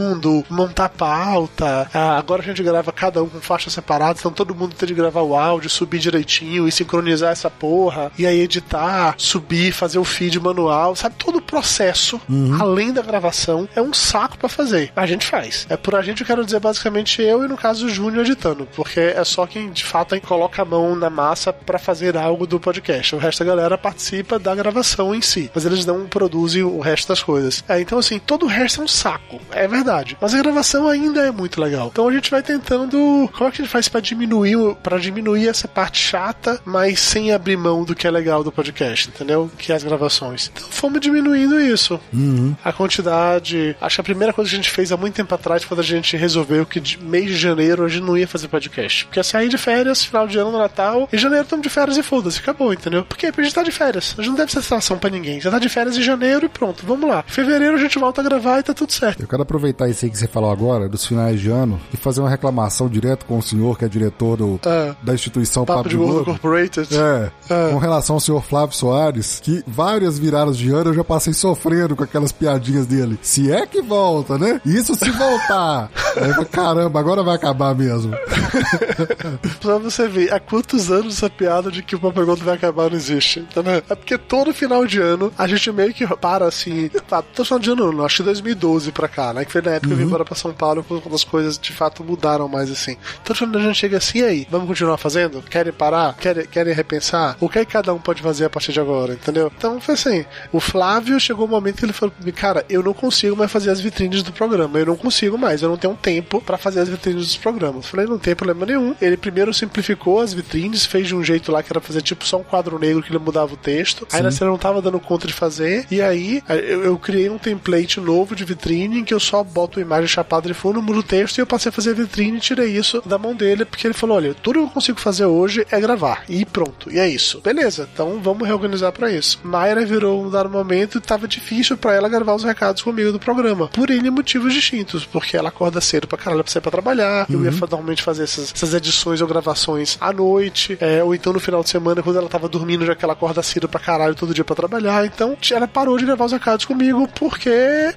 montar pauta. Ah, agora a gente grava cada um com faixa separada, então todo mundo tem de gravar o áudio, subir direitinho e sincronizar essa porra. E aí editar, subir, fazer o feed manual, sabe? Todo o processo, uhum. além da gravação, é um saco para fazer. A gente faz. É por a gente, eu quero dizer basicamente eu e no caso o Júnior editando, porque é só quem de fato coloca a mão na massa para fazer algo do podcast. O resto da galera participa da gravação em si, mas eles não produzem o resto das coisas. É, então assim, todo o resto é um saco, é verdade. Mas a gravação ainda é muito legal. Então a gente vai tentando. Como é que a gente faz para diminuir para diminuir essa parte chata, mas sem abrir mão do que é legal do podcast, entendeu? Que é as gravações. Então fomos diminuindo isso. Uhum. A quantidade. Acho que a primeira coisa que a gente fez há muito tempo atrás, quando a gente resolveu que de mês de janeiro a gente não ia fazer podcast. Porque ia sair de férias, final de ano, no Natal, e janeiro estamos de férias e foda-se, acabou, entendeu? Porque a gente tá de férias. A gente não deve ser situação pra ninguém. Já tá de férias em janeiro e pronto, vamos lá. Em fevereiro a gente volta a gravar e tá tudo certo. Eu quero aproveitar aproveitar isso aí que você falou agora, dos finais de ano, e fazer uma reclamação direto com o senhor, que é diretor do, É. da instituição Papo, Papo, de Gordo Incorporated. É, É. com relação ao senhor Flávio Soares, que várias viradas de ano eu já passei sofrendo com aquelas piadinhas dele. Se é que volta, né? Isso se voltar. Aí eu falei, caramba, agora vai acabar mesmo. Pra você ver há quantos anos essa piada de que o Papo Gordo vai acabar não existe. Entendeu? É porque todo final de ano a gente meio que para assim. Tá, todo final de ano acho que 2012 pra cá, né? Que foi na época que eu vim embora pra São Paulo quando as coisas de fato mudaram mais assim. De ano a gente chega assim, e aí? Vamos continuar fazendo? Querem parar? Querem, querem repensar? O que, é que cada um pode fazer a partir de agora? Entendeu? Então foi assim. O Flávio chegou um momento que ele falou pra mim, cara, eu não consigo mais fazer as vitrines do programa. Eu não consigo mais, eu não tenho tempo pra fazer as vitrines dos programas. Eu Falei, não tem problema nenhum. Ele primeiro simplificou as vitrines, fez de um jeito lá que era fazer tipo só um quadro negro que ele mudava o texto. Aí nessa ele não tava dando conta de fazer. E aí eu, eu criei um template novo de vitrine em que eu só boto a imagem chapada de fundo, mudo o texto e eu passei a fazer a vitrine e tirei isso da mão dele, porque ele falou: olha, tudo que eu consigo fazer hoje é gravar. E pronto. E é isso. Beleza, então vamos reorganizar pra isso. Mayra virou um dado momento e tava difícil pra ela gravar os recados comigo do programa. Por N motivos distintos, porque ela acorda cedo pra caralho pra sair pra trabalhar. Eu ia fa- normalmente fazer essas, essas edições ou gravações à noite, é, ou então no final de semana, quando ela tava dormindo, já que ela acorda cedo pra caralho todo dia pra trabalhar. Então ela parou de gravar os recados comigo porque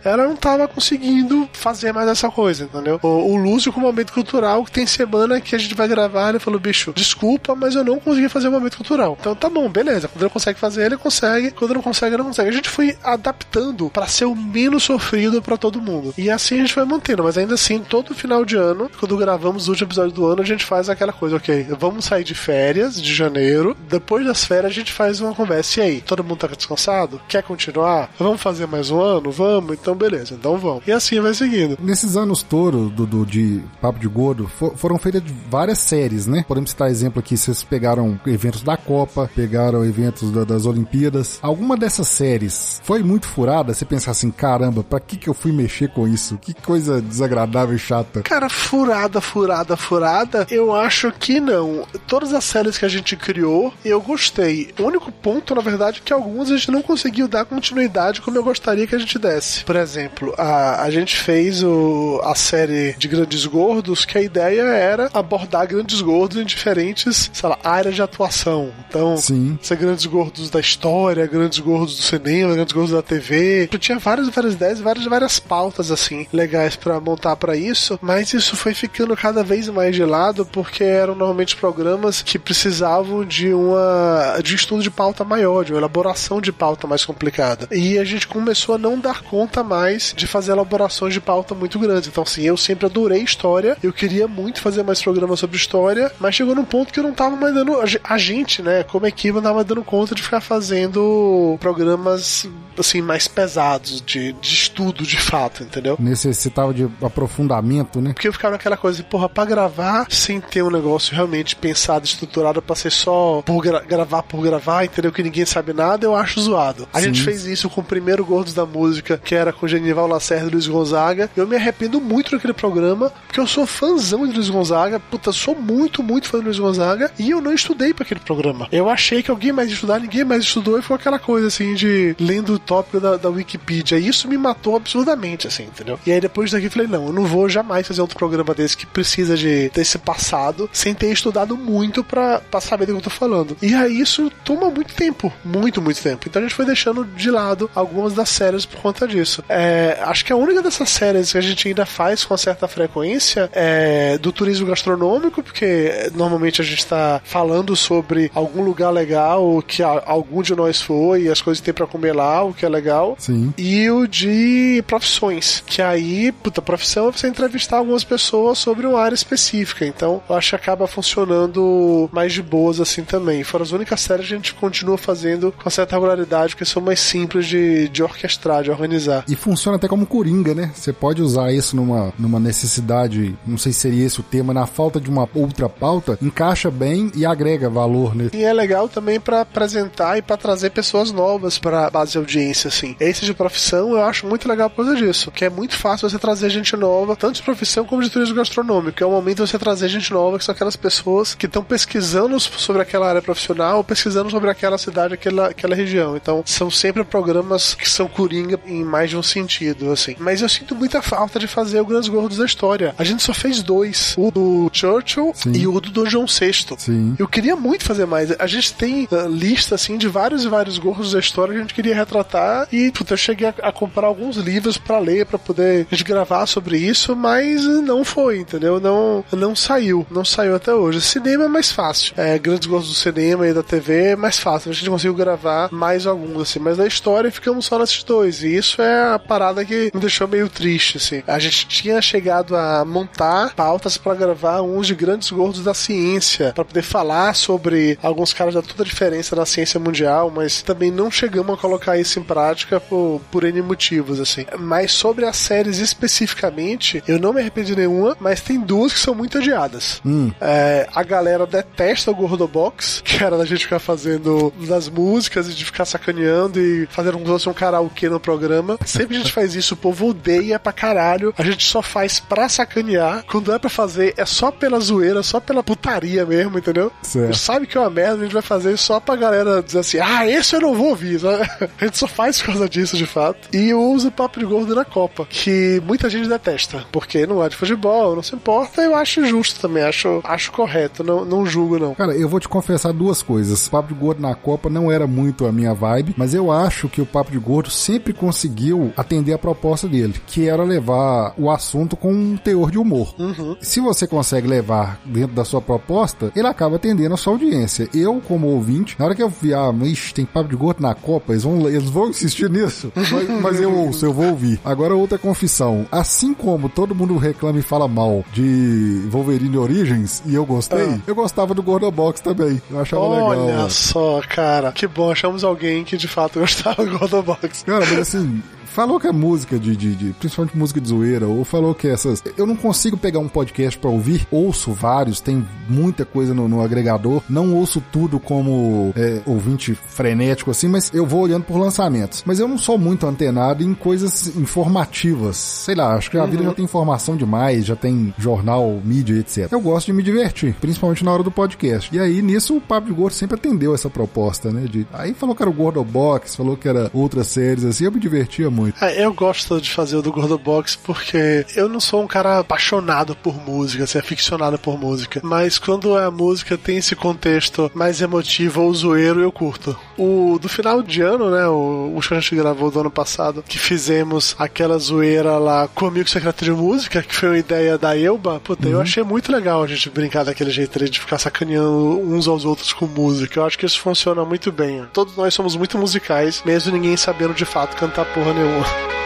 ela não tava conseguindo fazer mais essa coisa, entendeu? O, o Lúcio, com o momento cultural, que tem semana que a gente vai gravar, ele falou: bicho, desculpa, mas eu não consegui fazer o momento cultural. Então tá bom, beleza. Quando ele consegue fazer, ele consegue. Quando não consegue, não consegue. A gente foi adaptando pra ser o menos sofrido pra todo mundo. E assim a gente foi mantendo, mas ainda assim, todo final de ano, quando gravamos o último episódio do ano, a gente faz aquela coisa, ok, vamos sair de férias de janeiro. Depois das férias, a gente faz uma conversa. E aí, todo mundo tá descansado? Quer continuar? Vamos fazer mais um ano? Vamos? Então beleza, então vamos. E assim vai seguindo. Nesses anos todos do, do- de Papo de Gordo, fo- foram feitas várias séries, né? Podemos citar exemplo aqui, vocês pegaram eventos da Copa, pegaram eventos da- das Olimpíadas. Alguma dessas séries foi muito furada? Você pensar assim, caramba, pra que que eu fui mexer com isso? Que coisa desagradável e chata. Cara, furada, furada, furada, eu acho que não. Todas as séries que a gente criou, eu gostei. O único ponto, na verdade, é que algumas a gente não conseguiu dar continuidade como eu gostaria que a gente desse. Por exemplo, a, a gente fez o, a série de Grandes Gordos, que a ideia era abordar grandes gordos em diferentes, sei lá, áreas de atuação. Então, Sim. ser grandes gordos da história, grandes gordos do cinema, grandes gordos da TV. Tinha várias, várias ideias, várias, várias pautas, assim, legais pra montar pra isso, mas isso foi ficando cada vez mais de lado porque eram normalmente programas que precisavam de uma de um estudo de pauta maior, de uma elaboração de pauta mais complicada. E a gente começou a não dar conta mais de fazer elaborações de pauta muito grandes. Então, assim, eu sempre adorei história, eu queria muito fazer mais programas sobre história, mas chegou num ponto que eu não tava mais dando. a ge- A gente, né, como equipe, não tava dando conta de ficar fazendo programas, assim, mais pesados, de, de estudo de fato, entendeu? Necessitava de aprofundamento, né? Porque eu ficava naquela coisa, porra, pra gravar sem ter um negócio realmente pensado, estruturado pra ser só por gra- gravar por gravar, entendeu? Que ninguém sabe nada, eu acho zoado. A Sim. gente fez isso com o primeiro Gordos da Música, que era com Genival Lacerda e Luiz Gonzaga. Eu me arrependo muito daquele programa, porque eu sou fãzão de Luiz Gonzaga, puta, sou muito, muito fã de Luiz Gonzaga, e eu não estudei pra aquele programa. Eu achei que alguém mais estudar, ninguém mais estudou, e foi aquela coisa assim de lendo o tópico da, da Wikipedia. E isso me matou absurdamente, assim, entendeu? E aí depois daqui eu falei, não, eu não vou jamais fazer outro programa desse que precisa de desse passado sem ter estudado muito pra saber do que eu tô falando. E aí isso toma muito tempo, muito, muito tempo. Então a gente foi deixando de lado algumas das séries por conta disso. É, acho que a única dessas séries que a gente ainda faz com certa frequência é do turismo gastronômico, porque normalmente a gente tá falando sobre algum lugar legal que algum de nós foi e as coisas que tem pra comer lá, o que é legal. Sim. E o de profissões, que aí, puta, profissão é você entrevistar algumas pessoas sobre uma área específica. Então, eu acho que acaba funcionando mais de boas assim também. Foram as únicas séries que a gente continua fazendo com certa regularidade, porque são mais simples de, de orquestrar, de organizar. E funciona até como coringa, né? Você pode usar isso numa, numa necessidade, não sei se seria esse o tema, na falta de uma outra pauta, encaixa bem e agrega valor, né? E é legal também pra apresentar e pra trazer pessoas novas pra base de audiência, assim. Esse de profissão eu acho muito legal por causa disso, que é muito fácil você trazer gente nova, tanto de profissão como de turismo gastronômico, é o momento de você trazer gente nova, que são aquelas pessoas que estão pesquisando sobre aquela área profissional, ou pesquisando sobre aquela cidade, aquela, aquela região. Então, são sempre programas que são coringa em mais de um sentido, assim. Mas eu sinto muita falta de fazer o Grandes Gordos da história. A gente só fez dois: o do Churchill Sim. e o do Dom João VI. Sim. Eu queria muito fazer mais. A gente tem uh, lista assim de vários e vários gordos da história que a gente queria retratar e puta, eu cheguei a, a comprar alguns livros pra ler, pra poder a gente gravar sobre isso, mas não foi, entendeu? Não, não saiu, não saiu até hoje. Cinema é mais fácil. É, grandes gostos do cinema e da TV é mais fácil. A gente conseguiu gravar mais alguns, assim, mas da história ficamos só nesses dois. E isso é a parada que me deixou meio triste, assim. A gente tinha chegado a montar pautas pra gravar uns de grandes gordos da ciência, pra poder falar sobre alguns caras da toda a diferença na ciência mundial, mas também não chegamos a colocar isso em prática por, por N motivos, assim. Mas sobre as séries especificamente, eu não me arrependi de nenhuma, mas tem duas que são muito odiadas. É, a galera detesta o Gordobox, que era da gente ficar fazendo das músicas e de ficar sacaneando e fazendo como se fosse um karaokê no programa. Sempre a gente faz isso, o povo odeia pra caralho. A gente só faz pra sacanear. Quando é pra fazer, é só pela zoeira, só pela putaria mesmo, entendeu? Certo. Sabe que é uma merda, a gente vai fazer só pra galera dizer assim: ah, esse eu não vou ouvir. A gente só faz por causa disso, de fato. E eu uso o papo de gordo na Copa, que muita gente detesta, porque não é de futebol, não se importa. Eu acho justo também, acho, acho correto, não, não julgo, não. Cara, eu vou te confessar duas coisas. O Papo de Gordo na Copa não era muito a minha vibe, mas eu acho que o Papo de Gordo sempre conseguiu atender a proposta dele, que era levar o assunto com um teor de humor. Se você consegue levar dentro da sua proposta, ele acaba atendendo a sua audiência. Eu, como ouvinte, na hora que eu vi, ah, mas tem Papo de Gordo na Copa, eles vão, eles vão insistir nisso. mas, mas eu ouço, eu vou ouvir. Agora, outra confissão. Assim como todo mundo reclama e fala mal de Wolverine Origins, e eu gostei, eu gostava do Gordobox também. Eu achava Olha legal. né? só, cara, que bom, achamos alguém que de fato gostava do Gordobox. Cara, mas assim, falou que é música de, de, de- Principalmente música de zoeira, ou falou que essas. Eu não consigo pegar um podcast pra ouvir, ouço vários, tem muita coisa no, no agregador. Não ouço tudo como é, ouvinte frenético assim, mas eu vou olhando por lançamentos. Mas eu não sou muito antenado em coisas informativas. Sei lá, acho que a vida já tem informação demais, já tem jornal, mídia, etc. Eu gosto de me divertir, principalmente na hora do podcast. E aí, nisso, o Papo de Gordo sempre atendeu essa proposta, né? De... Aí falou que era o Gordo Box, falou que era outras séries assim, eu me divertia muito. É, eu gosto de fazer o do Gordobox porque eu não sou um cara apaixonado por música, assim, aficionado por música. Mas quando a música tem esse contexto mais emotivo ou zoeiro, eu curto. O do final de ano, né? O, o que a gente gravou do ano passado, que fizemos aquela zoeira lá com o Amigo Secreto de Música, que foi uma ideia da Elba, puta, eu achei muito legal a gente brincar daquele jeito de ficar sacaneando uns aos outros com música. Eu acho que isso funciona muito bem. Todos nós somos muito musicais, mesmo ninguém sabendo de fato cantar porra nenhuma. Oh.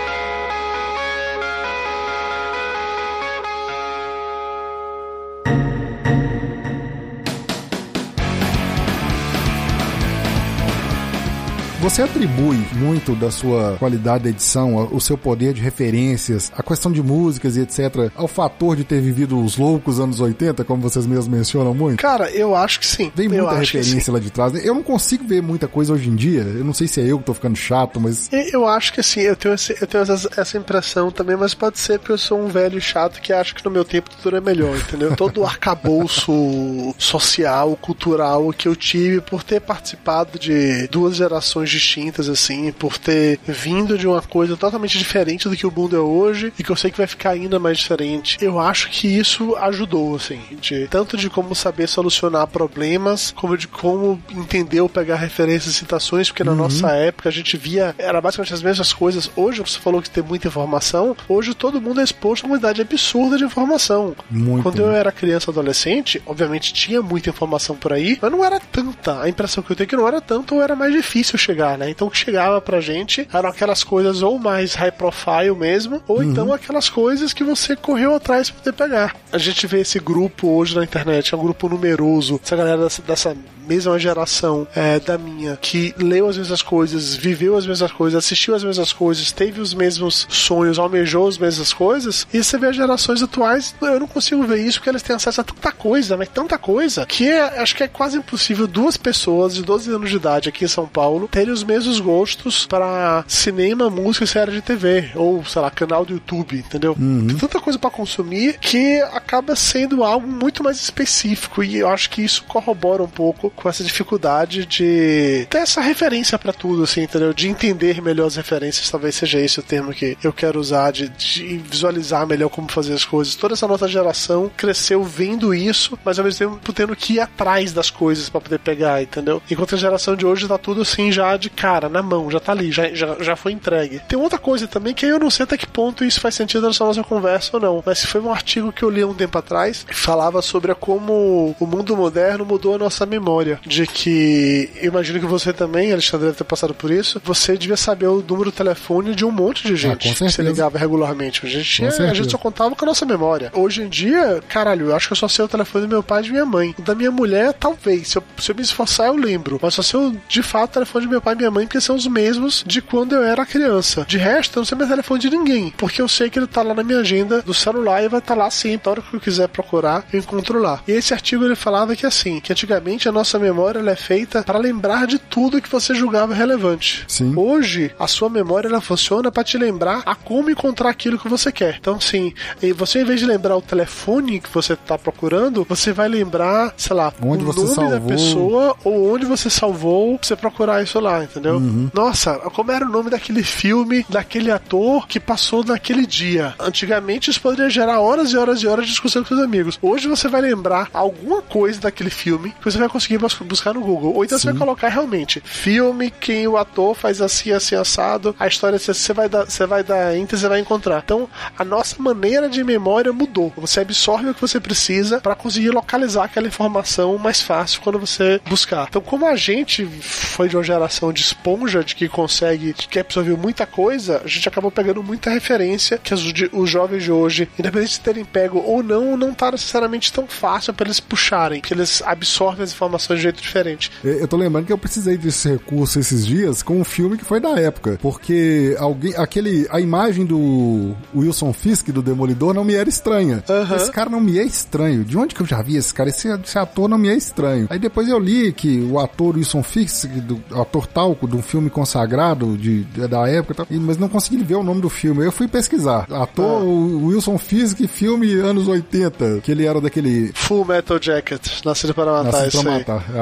Você atribui muito da sua qualidade de edição, o seu poder de referências, a questão de músicas e etc., ao fator de ter vivido os loucos anos 80, como vocês mesmos mencionam muito? Cara, eu acho que sim. Tem eu muita sim. referência lá de trás. né? Eu não consigo ver muita coisa hoje em dia. Eu não sei se é eu que tô ficando chato, mas. Eu acho que sim, eu tenho, esse- eu tenho essa, essa impressão também, mas pode ser porque eu sou um velho chato que acha que no meu tempo tudo é melhor, entendeu? Todo o arcabouço social, cultural que eu tive por ter participado de duas gerações distintas, assim, por ter vindo de uma coisa totalmente diferente do que o mundo é hoje e que eu sei que vai ficar ainda mais diferente. Eu acho que isso ajudou, assim, de, tanto de como saber solucionar problemas, como de como entender ou pegar referências e citações, porque na nossa época a gente via, era basicamente as mesmas coisas. Hoje você falou que tem muita informação, hoje todo mundo é exposto a uma quantidade absurda de informação. Muito. Quando eu era criança adolescente, obviamente tinha muita informação por aí, mas não era tanta. A impressão que eu tenho é que não era tanto ou era mais difícil chegar, né? Então o que chegava pra gente eram aquelas coisas ou mais high profile mesmo, ou então aquelas coisas que você correu atrás pra poder pegar. A gente vê esse grupo hoje na internet, é um grupo numeroso, essa galera dessa, dessa mesma geração é, da minha, que leu as mesmas coisas, viveu as mesmas coisas, assistiu as mesmas coisas, teve os mesmos sonhos, almejou as mesmas coisas, e você vê as gerações atuais, eu não consigo ver isso porque eles têm acesso a tanta coisa, mas tanta coisa, que é- acho que é quase impossível duas pessoas de 12 anos de idade aqui em São Paulo terem os mesmos gostos para cinema, música e série de TV, ou sei lá, canal do YouTube, entendeu? Tem tanta coisa para consumir que acaba sendo algo muito mais específico, e eu acho que isso corrobora um pouco com essa dificuldade de ter essa referência para tudo, assim, entendeu? De entender melhor as referências, talvez seja esse o termo que eu quero usar, de, de visualizar melhor como fazer as coisas. Toda essa nossa geração cresceu vendo isso, mas ao mesmo tempo tendo que ir atrás das coisas para poder pegar, entendeu? Enquanto a geração de hoje tá tudo assim já de cara, na mão, já tá ali, já, já, já foi entregue. Tem outra coisa também que eu não sei até que ponto isso faz sentido nessa nossa conversa ou não, mas foi um artigo que eu li há um tempo atrás que falava sobre como o mundo moderno mudou a nossa memória. De que, eu imagino que você também, Alexandre, deve ter passado por isso, você devia saber o número do telefone de um monte de gente Ah, que você ligava regularmente. A gente, tinha, a gente só contava com a nossa memória. Hoje em dia, caralho, eu acho que eu só sei o telefone do meu pai e de minha mãe. O da minha mulher, talvez. Se eu, se eu me esforçar, eu lembro. Mas só sei o, de fato o telefone de meu pai e minha mãe, porque são os mesmos de quando eu era criança. De resto, eu não sei meu telefone de ninguém. Porque eu sei que ele tá lá na minha agenda do celular e vai estar lá sempre. A hora que eu quiser procurar, eu encontro lá. E esse artigo ele falava que assim, que antigamente a nossa memória ela é feita para lembrar de tudo que você julgava relevante. Sim. Hoje, a sua memória ela funciona para te lembrar a como encontrar aquilo que você quer. Então, e você em vez de lembrar o telefone que você tá procurando, você vai lembrar, sei lá, Onde o nome da salvou. pessoa ou onde você salvou pra você procurar isso lá, entendeu? Uhum. Nossa, como era o nome daquele filme, daquele ator que passou naquele dia? Antigamente isso poderia gerar horas e horas e horas de discussão com seus amigos. Hoje você vai lembrar alguma coisa daquele filme que você vai conseguir bus- buscar no Google. Ou então você vai colocar realmente filme, quem o ator faz assim, assim, assado, a história você você vai dar, você vai dar enter, você vai encontrar. Então, a nossa maneira de memória mudou. Você absorve o que você precisa para conseguir localizar aquela informação mais fácil quando você buscar. Então, como a gente foi de uma geração de esponja, de que consegue, que absorveu muita coisa, a gente acabou pegando muita referência que os, os jovens de hoje, independente de terem pego ou não, não tá necessariamente tão fácil para eles puxarem, que eles absorvem as informações de jeito diferente. Eu eu tô lembrando que eu precisei desse recurso esses dias com um filme que foi da época. Porque alguém. aquele. A imagem do Wilson Fisk, do Demolidor, não me era estranha. Aham. Esse cara não me é estranho. De onde que eu já vi esse cara? Esse, esse ator não me é estranho. Aí depois eu li que o ator Wilson Fisk, do, o ator talco de um filme consagrado de, de- da época, e mas não consegui ver o nome do filme. Eu fui pesquisar. Ator o Wilson Fisk, filme anos 80, que ele era daquele Full Metal Jacket, Nascido para Matar, Nascido aí. matar. A,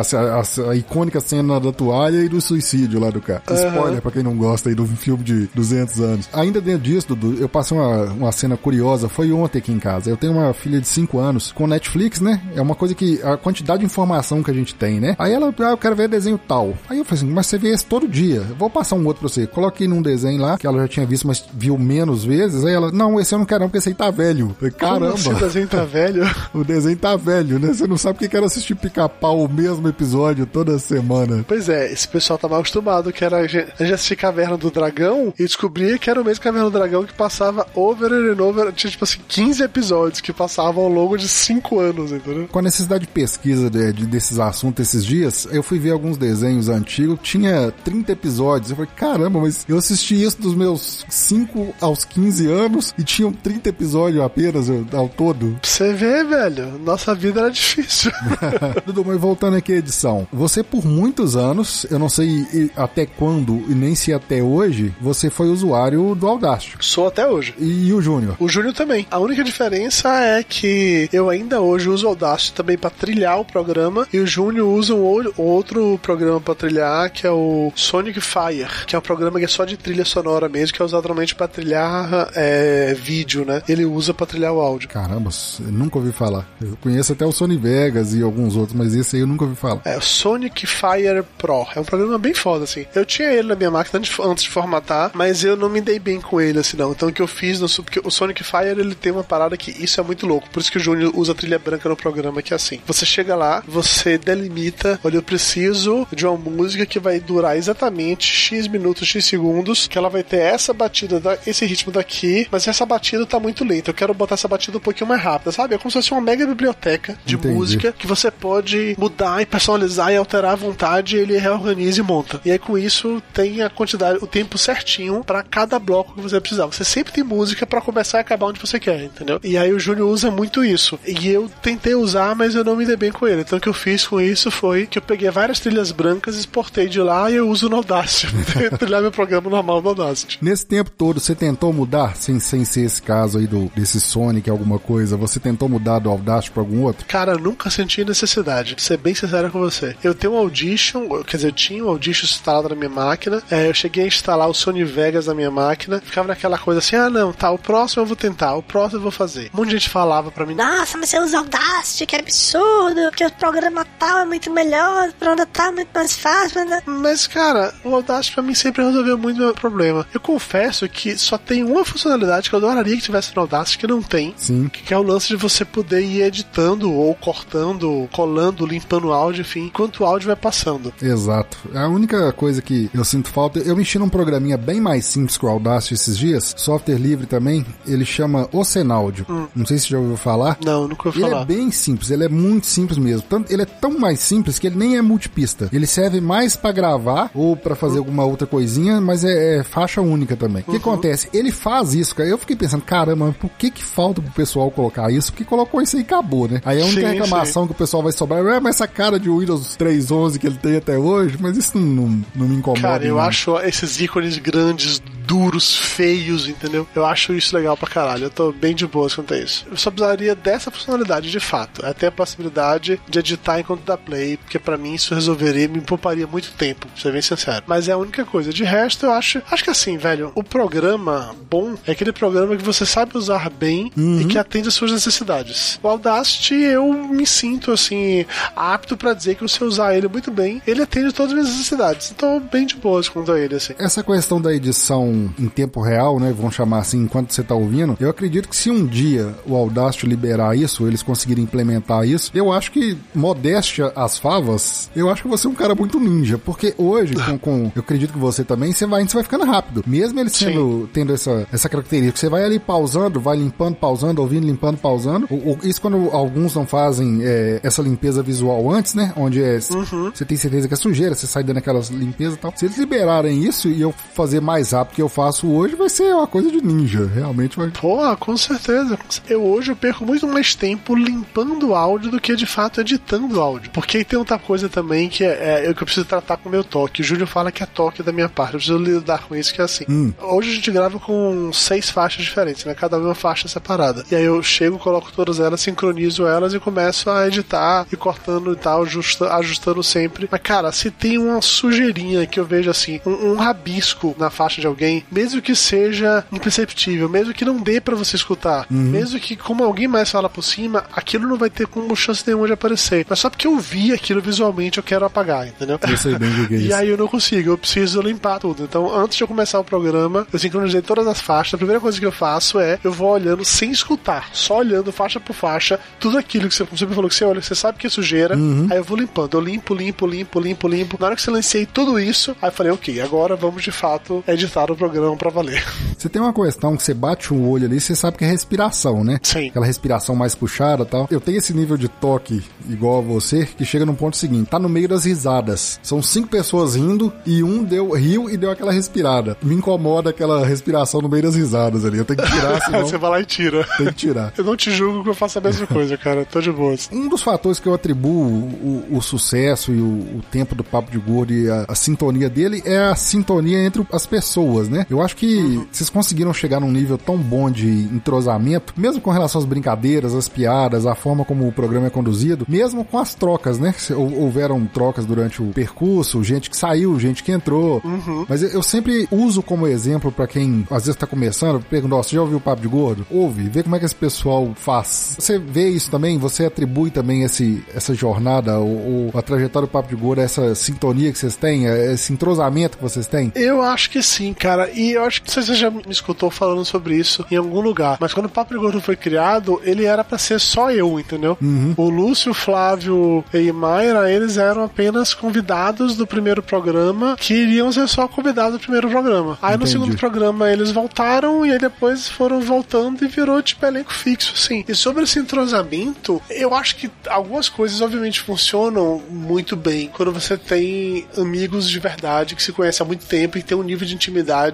a- a icônica cena da toalha e do suicídio lá do cara. Spoiler pra quem não gosta aí do filme de 200 anos. Ainda dentro disso, Dudu, eu passei uma, uma cena curiosa. Foi ontem aqui em casa. Eu tenho uma filha de 5 anos com Netflix, né? É uma coisa que a quantidade de informação que a gente tem, né? Aí ela, ah, eu quero ver desenho tal. Aí eu falei assim, mas você vê esse todo dia. Eu vou passar um outro pra você. Coloquei num desenho lá, que ela já tinha visto, mas viu menos vezes. Aí ela, não, esse eu não quero não, porque esse aí tá velho. Falei, Como Caramba. assim, o desenho tá velho? O desenho tá velho, né? Você não sabe que quer assistir pica-pau o mesmo episódio toda semana. Pois é, esse pessoal tá mal acostumado, que era a gente a gente assistia Caverna do Dragão e descobria que era o mesmo Caverna do Dragão que passava over and over, tinha tipo assim, 15 episódios que passavam ao longo de 5 anos, entendeu? Com a necessidade de pesquisa de- de- desses assuntos esses dias, eu fui ver alguns desenhos antigos, tinha 30 episódios. Eu falei, caramba, mas eu assisti isso dos meus 5 aos 15 anos e tinham 30 episódios apenas ao todo. Você ver, velho, nossa vida era difícil. Dudu, mas voltando aqui à edição. Você, por muitos anos, eu não sei e- até quando e nem se até hoje, você foi usuário do Audacity. Sou até hoje. E, o Júnior? O Júnior também. A única diferença é que eu ainda hoje uso o Audacity também pra trilhar o programa e o Júnior usa um ou- outro programa pra trilhar que é o Sonic Fire, que é um programa que é só de trilha sonora mesmo, que é usado normalmente pra trilhar é, vídeo, né? Ele usa pra trilhar o áudio. Caramba, nunca ouvi falar. Eu conheço até o Sony Vegas e alguns outros, mas esse aí eu nunca ouvi falar. É o Sonic Fire Pro. É um programa bem foda, assim. Eu tinha ele na minha máquina antes, antes de formatar, mas eu não me dei bem com ele, assim, não. Então o que eu fiz, no, porque o Sonic Fire, ele tem uma parada que isso é muito louco. Por isso que o Júnior usa a trilha branca no programa, que é assim. Você chega lá, você delimita, olha, eu preciso de uma música que vai durar exatamente X minutos, X segundos, que ela vai ter essa batida, da, esse ritmo daqui, mas essa batida tá muito lenta. Eu quero botar essa batida um pouquinho mais rápida, sabe? É como se fosse uma mega biblioteca de Entendi. música que você pode mudar e personalizar e alterar à vontade, ele reorganiza e monta. E aí com isso tem a quantidade, o tempo certinho pra cada bloco que você precisar. Você sempre tem música pra começar e acabar onde você quer, entendeu? E aí o Júnior usa muito isso. E eu tentei usar, mas eu não me dei bem com ele. Então o que eu fiz com isso foi que eu peguei várias trilhas brancas, exportei de lá e eu uso no Audacity. Trilhar meu programa normal no Audacity. Nesse tempo todo, você tentou mudar, sem, sem ser esse caso aí do, desse Sonic, alguma coisa, você tentou mudar do Audacity pra algum outro? Cara, eu nunca senti necessidade. Ser bem sincero com você. Eu tenho um Audition, quer dizer, eu tinha um Audition instalado na minha máquina. É, eu cheguei a instalar o Sony Vegas na minha máquina. Ficava naquela coisa assim: ah, não, tá, o próximo eu vou tentar, o próximo eu vou fazer. Um monte de gente falava pra mim: Nossa, mas você usa Audacity, que absurdo, porque o programa tal é muito melhor, o programa tal é muito mais fácil. Mas, cara, o Audacity pra mim sempre resolveu muito meu problema. Eu confesso que só tem uma funcionalidade que eu adoraria que tivesse no Audacity que não tem. Sim. Que é o lance de você poder ir editando ou cortando, colando, limpando o áudio, enfim, enquanto o áudio vai passando. Exato. A única coisa que eu sinto falta, eu mexi num programinha bem mais simples que o Audacity esses dias, software livre também, ele chama Ocenáudio. Hum. Não sei se você já ouviu falar. Não, nunca ouvi ele falar. Ele é bem simples, ele é muito simples mesmo. Tanto, ele é tão mais simples que ele nem é multipista. Ele serve mais para gravar ou para fazer alguma outra coisinha, mas é, é faixa única também. O que uhum. acontece? Ele faz isso, cara. Eu fiquei pensando, caramba, por que que falta pro pessoal colocar isso? Porque colocou isso aí e acabou, né? Aí a única sim, reclamação sim. que o pessoal vai sobrar é, mas essa cara de Windows 3.11 que ele tem até hoje, mas isso não, não, não me incomoda. Cara, eu não. acho esses ícones grandes duros, feios, entendeu? Eu acho isso legal pra caralho. Eu tô bem de boas quanto a isso. Eu só precisaria dessa funcionalidade de fato. Até a possibilidade de editar enquanto dá play, porque para mim isso resolveria, me pouparia muito tempo, pra ser bem sincero. Mas é a única coisa. De resto, eu acho. Acho que assim, velho, o programa bom é aquele programa que você sabe usar bem uhum. e que atende às suas necessidades. O Audacity, eu me sinto assim, apto para dizer que você usar ele muito bem, ele atende todas as minhas necessidades. Então, bem de boas quanto a ele, assim. Essa questão da edição em tempo real, né? Vamos chamar assim, enquanto você tá ouvindo. Eu acredito que se um dia o Audacity liberar isso, eles conseguirem implementar isso, eu acho que, modéstia às favas, eu acho que você é um cara muito ninja. Porque hoje, com, com eu acredito que você também, você vai, você vai ficando rápido. Mesmo ele sendo, tendo essa, essa característica, você vai ali pausando, vai limpando, pausando, ouvindo, limpando, pausando. O, o, isso quando alguns não fazem é, essa limpeza visual antes, né? Onde é, uhum. você tem certeza que é sujeira, você sai dando aquelas limpezas e tal. Se eles liberarem isso e eu fazer mais rápido que eu faço hoje vai ser uma coisa de ninja. Realmente vai. Pô, com certeza. Eu hoje eu perco muito mais tempo limpando áudio do que de fato editando áudio. Porque tem outra coisa também que é, é que eu preciso tratar com o meu toque. O Júlio fala que é toque da minha parte. Eu preciso lidar com isso que é assim. Hum. Hoje a gente grava com seis faixas diferentes, né? Cada uma faixa separada. E aí eu chego, coloco todas elas, sincronizo elas e começo a editar e cortando e tal, ajusta, ajustando sempre. Mas, cara, se tem uma sujeirinha que eu vejo assim, um, um rabisco na faixa de alguém, mesmo mesmo que seja imperceptível, mesmo que não dê para você escutar, uhum. mesmo que como alguém mais fala por cima, aquilo não vai ter como chance nenhuma de aparecer. Mas só porque eu vi aquilo visualmente, eu quero apagar, entendeu? Eu sei bem o que é isso. E aí eu não consigo, eu preciso limpar tudo. Então, antes de eu começar o programa, eu sincronizei todas as faixas. A primeira coisa que eu faço é eu vou olhando sem escutar, só olhando faixa por faixa, tudo aquilo que você, como você falou que você olha, você sabe que é sujeira, uhum. aí eu vou limpando. Eu limpo, limpo, limpo, limpo, limpo. Na hora que silenciei tudo isso, aí eu falei, ok, agora vamos de fato editar o programa para valer. Você tem uma questão que você bate o olho ali, você sabe que é respiração, né? Sim. Aquela respiração mais puxada tal. Eu tenho esse nível de toque igual a você, que chega num ponto seguinte, tá no meio das risadas. São cinco pessoas rindo e um deu riu e deu aquela respirada. Me incomoda aquela respiração no meio das risadas ali. Eu tenho que tirar, senão... você vai lá e tira. Tem que tirar. Eu não te julgo que eu faço a mesma coisa, cara. Tô de boas. Um dos fatores que eu atribuo o, o sucesso e o, o, tempo do Papo de Gordo e a, a, sintonia dele é a sintonia entre as pessoas, né? Eu acho que uhum vocês conseguiram chegar num nível tão bom de entrosamento, mesmo com relação às brincadeiras, às piadas, a forma como o programa é conduzido, mesmo com as trocas, né? Houveram trocas durante o percurso, gente que saiu, gente que entrou. Uhum. Mas eu sempre uso como exemplo para quem às vezes tá começando, pergunta, você já ouviu o Papo de Gordo? Ouve, vê como é que esse pessoal faz. Você vê isso também? Você atribui também esse, essa jornada, ou, ou a trajetória do Papo de Gordo, essa sintonia que vocês têm, esse entrosamento que vocês têm? Eu acho que sim, cara. E eu acho que você já me escutou falando sobre isso em algum lugar. Mas quando o Papo de Gordo foi criado, ele era para ser só eu, entendeu? Uhum. O Lúcio, o Flávio e Mayra, eles eram apenas convidados do primeiro programa que iriam ser só convidados do primeiro programa. Aí Entendi. no segundo programa eles voltaram e aí depois foram voltando e virou tipo elenco fixo, assim. E sobre esse entrosamento, eu acho que algumas coisas obviamente funcionam muito bem quando você tem amigos de verdade que se conhecem há muito tempo e tem um nível de intimidade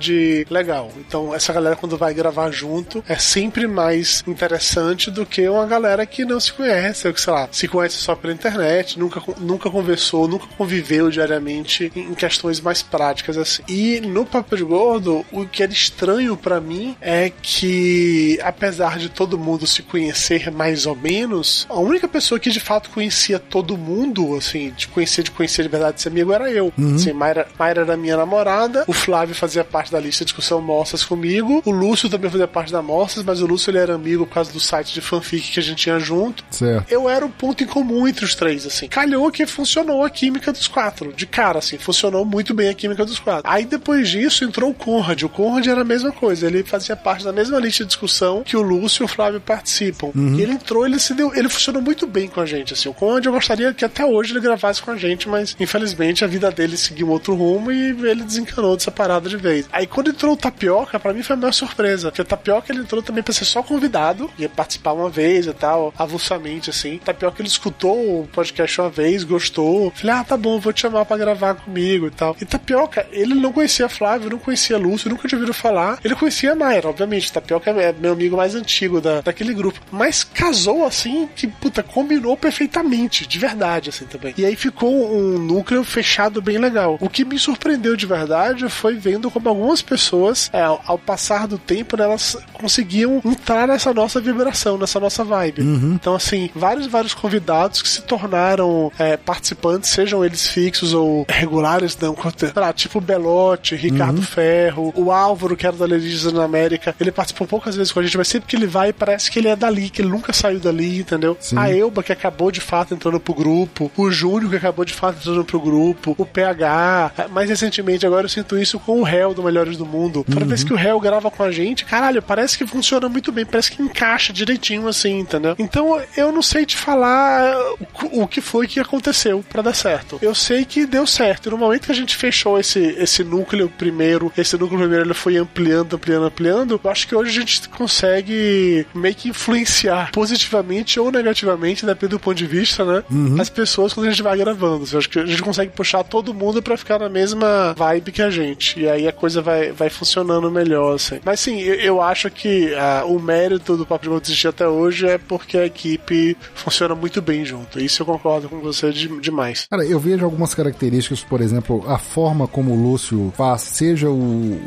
legal. Então essa galera, quando vai gravar junto, é sempre mais interessante do que uma galera que não se conhece, ou que, sei lá, se conhece só pela internet, nunca, nunca conversou, nunca conviveu diariamente em questões mais práticas assim. E no Papo de Gordo, o que era estranho para mim é que, apesar de todo mundo se conhecer mais ou menos, a única pessoa que de fato conhecia todo mundo, assim, de conhecer, de conhecer de verdade, de ser amigo, era eu. Uhum. Assim, Mayra, Mayra era minha namorada, o Flávio fazia parte da lista de discussão Moças comigo, o Lúcio também fazia parte da Moças, mas o Lúcio ele era amigo por causa do site de fanfic que a gente tinha junto. Certo. Eu era o ponto em comum entre os três, assim. Calhou que funcionou a química dos quatro, de cara, assim, funcionou muito bem a química dos quatro. Aí depois disso entrou o Conrad. O Conrad era a mesma coisa, ele fazia parte da mesma lista de discussão que o Lúcio e o Flávio participam. Uhum. E ele entrou, ele se deu, ele funcionou muito bem com a gente, assim. O Conrad eu gostaria que até hoje ele gravasse com a gente, mas infelizmente a vida dele seguiu outro rumo e ele desencanou dessa parada de vez. Aí quando entrou o Tapioca, para mim foi a maior surpresa, porque o Tapioca ele entrou também pra ser só convidado, ia participar uma vez e tal, avulsamente assim. O Tapioca ele escutou o podcast uma vez, gostou. Falei, ah, tá bom, vou te chamar para gravar comigo e tal. E Tapioca, ele não conhecia Flávio, não conhecia Lúcio, nunca tinha ouvido falar. Ele conhecia a Mayra, obviamente. Tapioca é meu amigo mais antigo da, daquele grupo. Mas casou assim, que, puta, combinou perfeitamente, de verdade, assim também. E aí ficou um núcleo fechado bem legal. O que me surpreendeu de verdade foi vendo como algumas pessoas, é, ao passar do tempo, né, elas conseguiam entrar nessa nossa vibração, nessa nossa vibe. Uhum. Então, assim, vários, vários convidados que se tornaram é, participantes, sejam eles fixos ou regulares, não, lá, tipo Belote, Ricardo uhum. Ferro, o Álvaro, que era da Legislação na América, ele participou poucas vezes com a gente, mas sempre que ele vai, parece que ele é dali, que ele nunca saiu dali, entendeu? Sim. A Elba, que acabou de fato entrando pro grupo, o Júnior, que acabou de fato entrando pro grupo, o PH, mais recentemente, agora eu sinto isso com o Réu do Melhores do Mundo. Toda uhum. vez que o Réu grava com a gente, caralho, parece que funciona muito bem, parece que encaixa direitinho assim, entendeu? Então eu não sei te falar o, o que foi que aconteceu para dar certo. Eu sei que deu certo. No momento que a gente fechou esse, esse núcleo primeiro, esse núcleo primeiro ele foi ampliando, ampliando, ampliando, eu acho que hoje a gente consegue meio que influenciar positivamente ou negativamente, depende do ponto de vista, né? Uhum. As pessoas quando a gente vai gravando. Eu acho que a gente consegue puxar todo mundo para ficar na mesma vibe que a gente. E aí a coisa vai, vai funcionando melhor, assim. Mas sim, eu, eu acho que uh, o mérito do Papo de Gordo existir até hoje é porque a equipe funciona muito bem junto. Isso eu concordo com você de, demais. Cara, eu vejo algumas características, por exemplo, a forma como o Lúcio faz, seja o,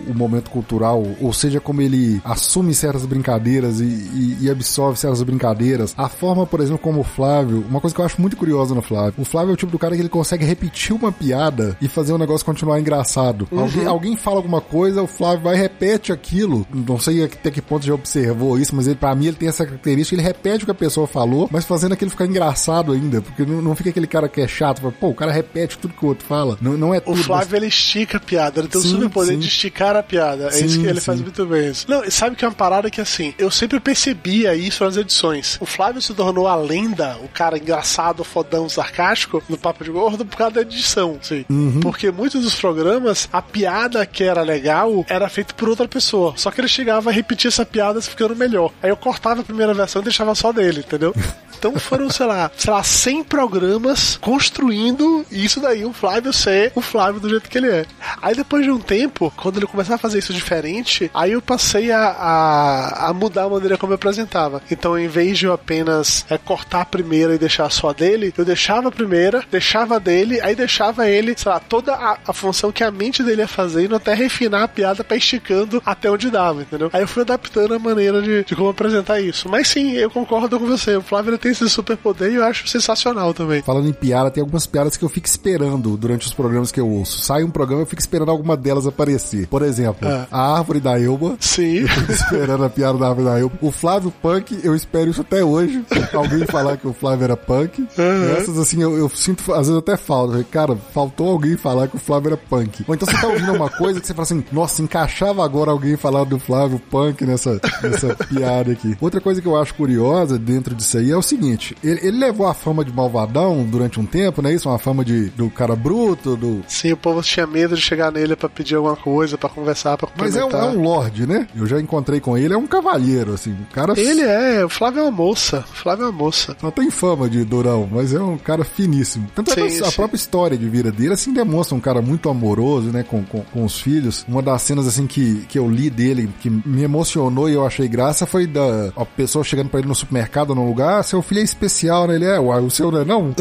o momento cultural, ou seja como ele assume certas brincadeiras e, e, e, absorve certas brincadeiras. A forma, por exemplo, como o Flávio, uma coisa que eu acho muito curiosa no Flávio. O Flávio é o tipo do cara que ele consegue repetir uma piada e fazer o negócio continuar engraçado. Uhum. Alguém, alguém fala alguma coisa, o Flávio vai e repete aquilo. Não sei até que ponto já observou isso, mas ele, pra mim ele tem essa característica, ele repete o que a pessoa falou, mas fazendo aquilo ficar engraçado ainda, porque não, não fica aquele cara que é chato, fala, pô, o cara repete tudo que o outro fala. Não, não é tudo. O Flávio mas... ele estica a piada, ele tem o super poder de esticar a piada. É sim, isso que ele sim. faz muito bem. Não, sabe que é uma parada que assim, eu sempre percebia isso nas edições. O Flávio se tornou a lenda, o cara engraçado, fodão, sarcástico, no Papo de Gordo por causa da edição, sim. Uhum. Porque muitos dos programas, a piada que era legal era feita por outra pessoa. Só que ele chegava a repetir essa piada ficando melhor. Aí eu cortava a primeira versão e deixava só dele, entendeu? Então foram, sei lá, sei lá, 100 programas construindo isso daí, o Flávio ser o Flávio do jeito que ele é. Aí depois de um tempo, quando ele começava a fazer isso diferente, aí eu passei a, a, a mudar a maneira como eu apresentava. Então, em vez de eu apenas é, cortar a primeira e deixar só dele, eu deixava a primeira, deixava dele, aí deixava ele, sei lá, toda a, a função que a mente dele ia fazendo até refinar a piada pra esticando até onde dava, entendeu? Aí eu fui adaptando a maneira de, de como apresentar isso. Mas sim, eu concordo com você. O Flávio ele tem esse superpoder e eu acho sensacional também. Falando em piada, tem algumas piadas que eu fico esperando durante os programas que eu ouço. Sai um programa, eu fico esperando alguma delas aparecer. Por exemplo, é. a árvore da Elba. Sim. Eu fico esperando a piada da árvore da Elba. O Flávio Punk, eu espero isso até hoje. alguém falar que o Flávio era punk. Uhum. Essas, assim, eu, eu, sinto, às vezes até falta. Cara, faltou alguém falar que o Flávio era punk. Ou então você tá ouvindo uma coisa que você fala assim, nossa, encaixava agora alguém falar do Flávio Punk nessa, nessa piada aqui. Outra coisa que eu acho curiosa dentro disso aí é o seguinte seguinte, ele, ele levou a fama de malvadão durante um tempo, né? Isso, uma fama de, do cara bruto, do... Sim, o povo tinha medo de chegar nele pra pedir alguma coisa, pra conversar, pra Mas é um, é um lorde, né? Eu já encontrei com ele, é um cavalheiro, assim, um cara... Ele é, o Flávio é uma moça, Flávio é uma moça. Só tem fama de durão, mas é um cara finíssimo. Tanto é que a própria história de vida dele, assim, demonstra um cara muito amoroso, né, com, com, com os filhos. Uma das cenas, assim, que, que eu li dele, que me emocionou e eu achei graça, foi da a pessoa chegando pra ele no supermercado, no lugar, seu filho é especial, né? Ele é, uai, o seu não é não?